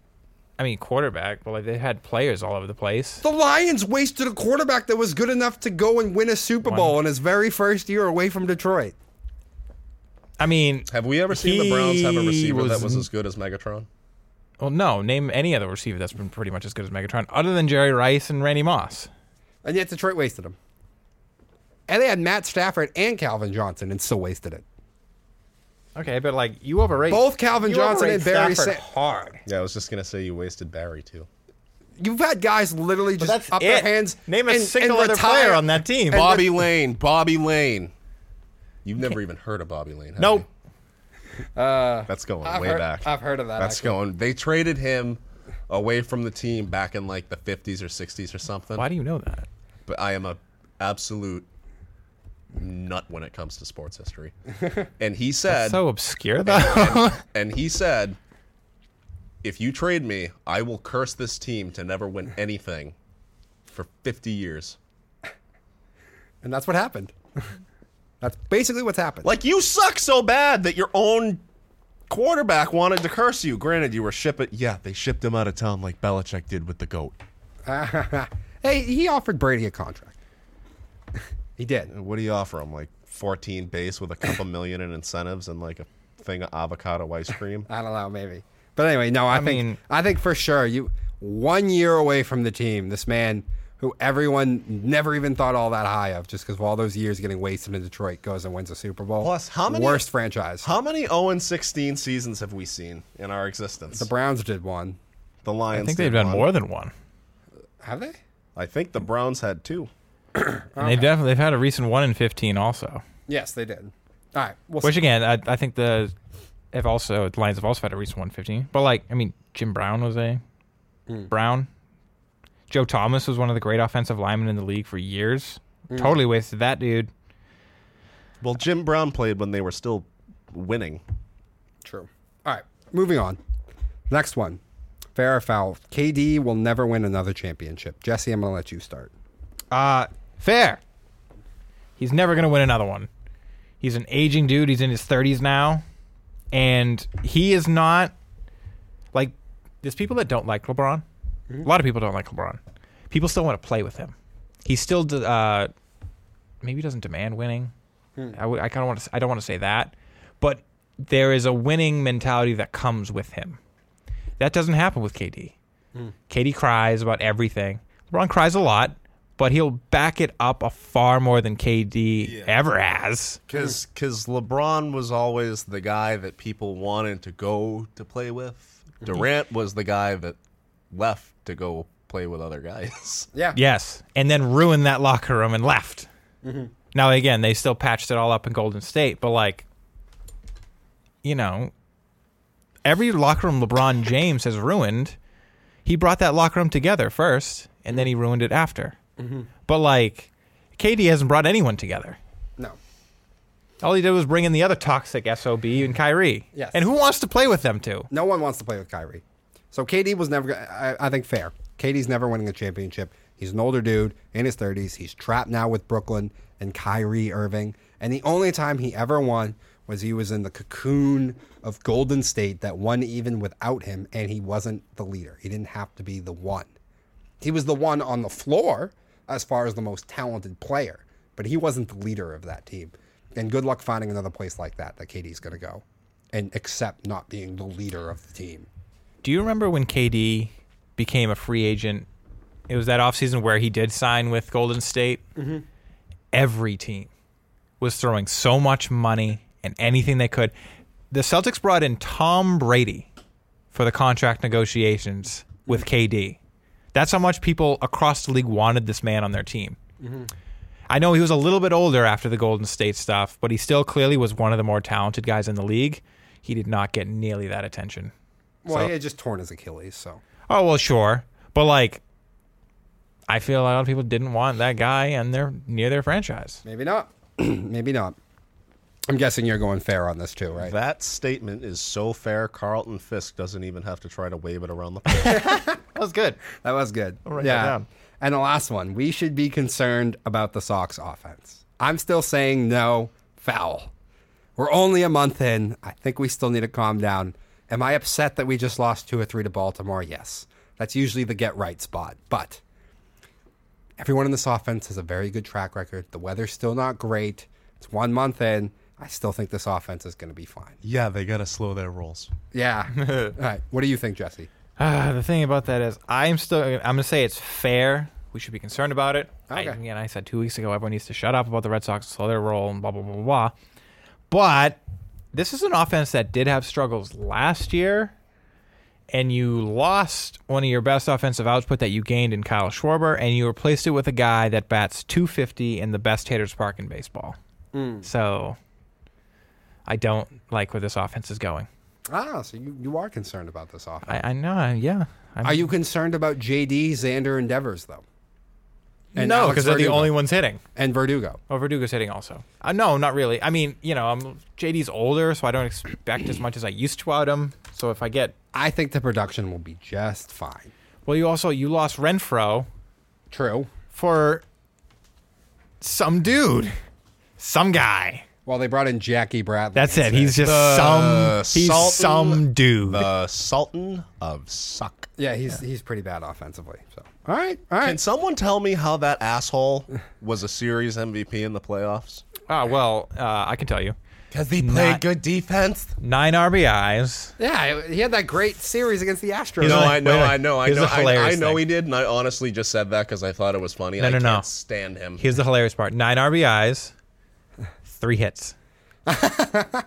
I mean, quarterback, but like they had players all over the place. The Lions wasted a quarterback that was good enough to go and win a Super Bowl in his very first year away from Detroit. I mean, Have we ever seen the Browns have a He receiver that was- was as good as Megatron? well, no, name any other receiver that's been pretty much as good as Megatron, other than Jerry Rice and Randy Moss. And yet Detroit wasted him. And they had Matt Stafford and Calvin Johnson and still wasted it. Okay, but like you overrate Both Calvin you Johnson overrate and Barry Stafford Sa- hard. Yeah, I was just gonna say you wasted Barry too. You've had guys literally just that's up it. their hands. Name a and- single and other retire- player on that team. and Bobby Layne. Bobby Layne. You've never even heard of Bobby Layne. have Nope. you? Uh, that's going I've way heard, back. I've heard of that. That's actually. going. They traded him away from the team back in like the 50s or 60s or something. Why do you know that? But I am a absolute nut when it comes to sports history. And he said, So obscure though. and he said, if you trade me, I will curse this team to never win anything for 50 years. And that's what happened. that's basically what's happened. Like you suck so bad that your own quarterback wanted to curse you. Granted, you were shipping. Yeah, they shipped him out of town like Belichick did with the goat. hey, he offered Brady a contract. He did. What do you offer him? Like 14 base with a couple million in incentives and like a thing of avocado ice cream. I don't know, maybe. But anyway, no, I, think mean- I think for sure you one year away from the team, this man who everyone never even thought all that high of, just because of all those years getting wasted in Detroit, goes and wins a Super Bowl. Plus, how many- worst franchise? How many 0 and 16 seasons have we seen in our existence? the Browns did one. The Lions. I think did they've done one. more than one. Have they? I think the Browns had two. And they've definitely they've had a recent one in fifteen also. Yes, they did. All right. We'll Which see. again, I, I think the have also the Lions have also had a recent one in fifteen. But like, I mean, Jim Brown was a Brown. Joe Thomas was one of the great offensive linemen in the league for years. Totally wasted that dude. Well, Jim Brown played when they were still winning. True. All right. Moving on. Next one. Fair or foul? KD will never win another championship. Jesse, I'm going to let you start. Uh fair. He's never gonna win another one. He's an aging dude. He's in his thirties now, and he is not like there's people that don't like LeBron. Mm-hmm. A lot of people don't like LeBron. People still want to play with him. He still uh, maybe he doesn't demand winning. Hmm. I, w- I kind of want to. I don't want to say that, but there is a winning mentality that comes with him. That doesn't happen with KD. Hmm. KD cries about everything. LeBron cries a lot, but he'll back it up a far more than KD ever has. Because LeBron was always the guy that people wanted to go to play with. Mm-hmm. Durant was the guy that left to go play with other guys. Yeah. Yes, and then ruined that locker room and left. Mm-hmm. Now again, they still patched it all up in Golden State, but like, you know, every locker room LeBron James has ruined. He brought that locker room together first, and then he ruined it after. Mm-hmm. But like, KD hasn't brought anyone together. No. All he did was bring in the other toxic SOB and Kyrie. Yes. And who wants to play with them two? No one wants to play with Kyrie. So KD was never. I, I think fair. KD's never winning a championship. He's an older dude in his 30s. He's trapped now with Brooklyn and Kyrie Irving. And the only time he ever won was he was in the cocoon of Golden State that won even without him, and he wasn't the leader. He didn't have to be the one. He was the one on the floor as far as the most talented player, but he wasn't the leader of that team. And good luck finding another place like that that KD's going to go and accept not being the leader of the team. Do you remember when KD became a free agent? It was that offseason where he did sign with Golden State. Mm-hmm. Every team was throwing so much money and anything they could. The Celtics brought in Tom Brady for the contract negotiations with mm-hmm. KD. That's how much people across the league wanted this man on their team. I know he was a little bit older after the Golden State stuff, but he still clearly was one of the more talented guys in the league. He did not get nearly that attention. Well, So- he had just torn his Achilles, so. Oh well, sure, but like, I feel a lot of people didn't want that guy and they're near their franchise. Maybe not. Maybe not. I'm guessing you're going fair on this too, right? That statement is so fair, Carlton Fisk doesn't even have to try to wave it around the. That was good. That was good. yeah. down. And the last one, we should be concerned about the Sox offense. I'm still saying no, foul. We're only a month in. I think we still need to calm down. Am I upset that we just lost two or three to Baltimore? Yes. That's usually the get right spot. But everyone in this offense has a very good track record. The weather's still not great. It's one month in. I still think this offense is going to be fine. yeah, they got to slow their rolls. Yeah. All right. What do you think, Jesse? Uh, the thing about that is, I'm still. I'm gonna say it's fair. We should be concerned about it. I, Okay. again, I said two weeks ago, everyone needs to shut up about the Red Sox, slow their roll, and blah blah blah blah. blah. But this is an offense that did have struggles last year, and you lost one of your best offensive output that you gained in Kyle Schwarber, and you replaced it with a guy that bats 250 in the best hitters park in baseball. So, I don't like where this offense is going. Ah, so you, you are concerned about this offense. I, I know, yeah. I'm, Are you concerned about JD, Xander, and Devers though? And no, because they're the only ones hitting. And Verdugo. Oh, Verdugo's hitting also. Uh, no, not really. I mean, you know, I'm, JD's older, so I don't expect as much as I used to out him. So if I get, I think the production will be just fine. well, you also you lost Renfroe True. for some dude, some guy. Well, they brought in Jackie Bradley. That's it. He's just The some. He's Sultan- some dude. The Sultan of Suck. yeah, he's he's pretty bad offensively. So all right, all right. Can someone tell me how that asshole was a series MVP in the playoffs? Ah, well, uh, I can tell you. Because he Not- good defense. Nine RBIs. Yeah, he had that great series against the Astros. No, a- I know, wait, wait. I know, I Here's know. the I, I hilarious know thing. he did, and I honestly just said that because I thought it was funny. No, I no, no. can't stand him. Here's the hilarious part: nine RBIs, three hits, That's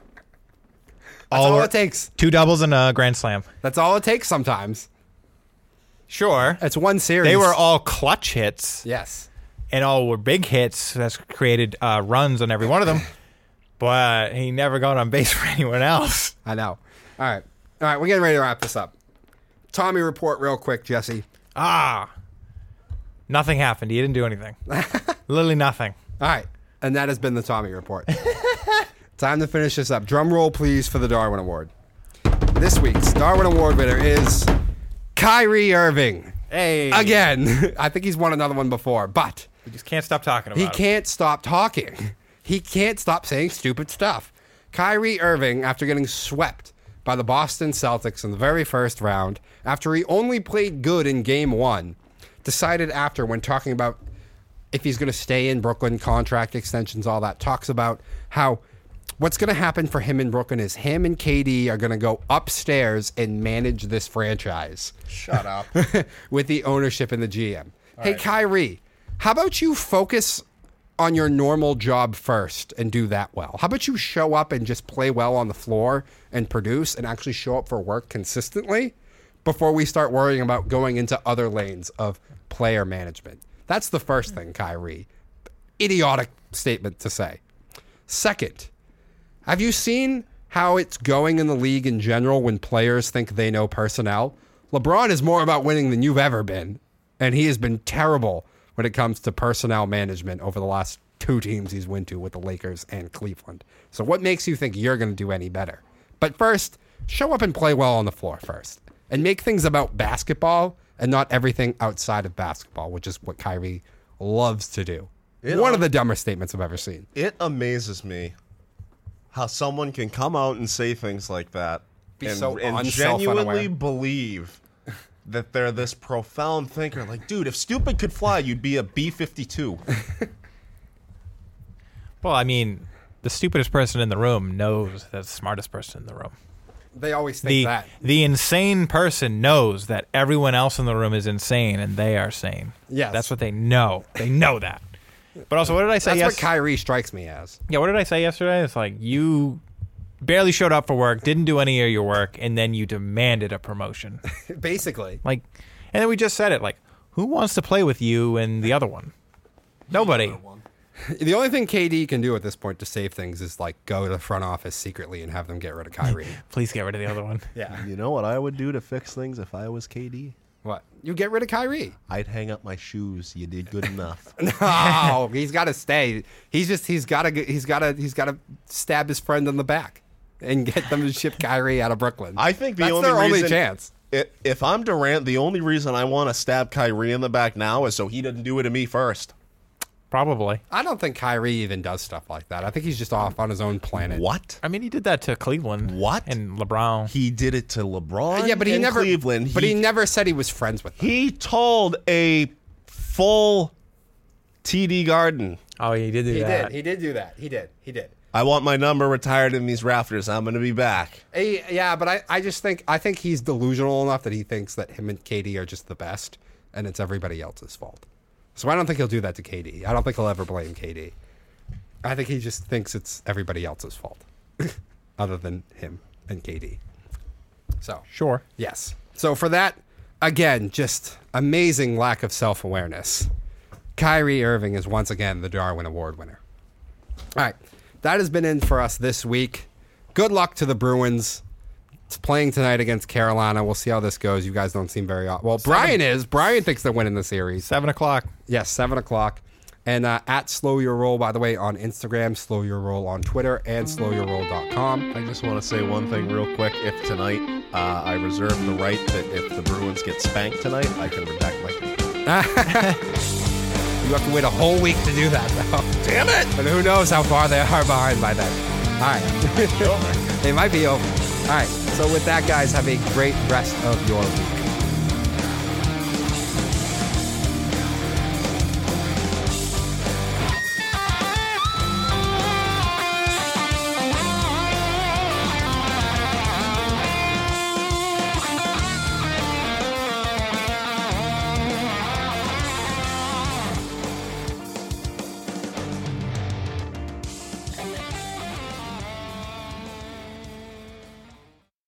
all all it takes. two doubles and a grand slam. That's all it takes sometimes. Sure, It's one series. they were all clutch hits, Yes. and all were big hits. That's created uh, runs on every one of them. But he never got on base for anyone else. I know. All right. All right, we're getting ready to wrap this up. Tommy report real quick, Jesse. Ah, nothing happened. He didn't do anything. Literally nothing. All right. And that has been the Tommy report. Time to finish this up. Drum roll, please, for the Darwin Award. This week's Darwin Award winner is Kyrie Irving. Hey, Again. I think he's won another one before, but we just can't stop talking about he can't stop talking. He can't stop saying stupid stuff. Kyrie Irving, after getting swept by the Boston Celtics in the very first round, after he only played good in game one, decided after, when talking about if he's going to stay in Brooklyn, contract extensions, all that, talks about how what's going to happen for him in Brooklyn is him and KD are going to go upstairs and manage this franchise Shut up. with the ownership and the GM. hey, Kyrie, how about you focus on your normal job first and do that well? How about you show up and just play well on the floor and produce and actually show up for work consistently before we start worrying about going into other lanes of player management? That's the first thing, Kyrie. Idiotic statement to say. Second, have you seen how it's going in the league in general when players think they know personnel? LeBron is more about winning than you've ever been, and he has been terrible when it comes to personnel management over the last two teams he's went to with the Lakers and Cleveland. So what makes you think you're going to do any better? But first, show up and play well on the floor first, and make things about basketball and not everything outside of basketball, which is what Kyrie loves to do. It One of the dumbest statements I've ever seen. it amazes me how someone can come out and say things like that Be and, so and genuinely believe that they're this profound thinker. Like, dude, if stupid could fly, you'd be a B 52. Well, I mean, the stupidest person in the room knows that's the smartest person in the room. They always think The that. the insane person knows that everyone else in the room is insane and they are sane. Yes. That's what they know. They know that. But also, what did I say That's yes- what Kyrie strikes me as. Yeah, what did I say yesterday? It's like you barely showed up for work, didn't do any of your work, and then you demanded a promotion. Basically. like, and then we just said it. Like, who wants to play with you and the other one? Nobody. The only thing KD can do at this point to save things is like go to the front office secretly and have them get rid of Kyrie. Please get rid of the other one. yeah. you know what I would do to fix things if I was KD? What? You get rid of Kyrie. I'd hang up my shoes. You did good enough. No, he's got to stay. He's just he's got to he's got to he's got to stab his friend in the back and get them to ship Kyrie out of Brooklyn. I think the That's only their only chance. I- if I'm Durant, the only reason I want to stab Kyrie in the back now is so he doesn't do it to me first. Probably. I don't think Kyrie even does stuff like that. I think he's just off on his own planet. What? I mean, he did that to Cleveland. What? And LeBron. He did it to LeBron. Yeah, but he in never. Cleveland. But he, never said he was friends with them. he told a full TD Garden, oh, he did do that. He did do that. He did. He did. "I want my number retired in these rafters. I'm going to be back." Eh, yeah, but I, I just think I think he's delusional enough that he thinks that him and KD are just the best, and it's everybody else's fault. So I don't think he'll do that to KD. I don't think he'll ever blame KD. I think he just thinks it's everybody else's fault, other than him and KD. So Sure. yes. So for that, again, just amazing lack of self awareness. Kyrie Irving is once again the Darwin Award winner. All right. That has been in for us this week. Good luck to the Bruins. It's playing tonight against Carolina. We'll see how this goes. You guys don't seem very well. Brian is. Brian thinks they're winning the series. Seven o'clock. Yes, seven o'clock. And uh, at Slow Your Roll, by the way, on Instagram, Slow Your Roll on Twitter, and slowyourroll.com. I just want to say one thing real quick. If tonight uh, I reserve the right that if the Bruins get spanked tonight, I can protect my. You have to wait a whole week to do that, though. Damn it! And who knows how far they are behind by then. All right. they might be over. All right. So with that, guys, have a great rest of your week.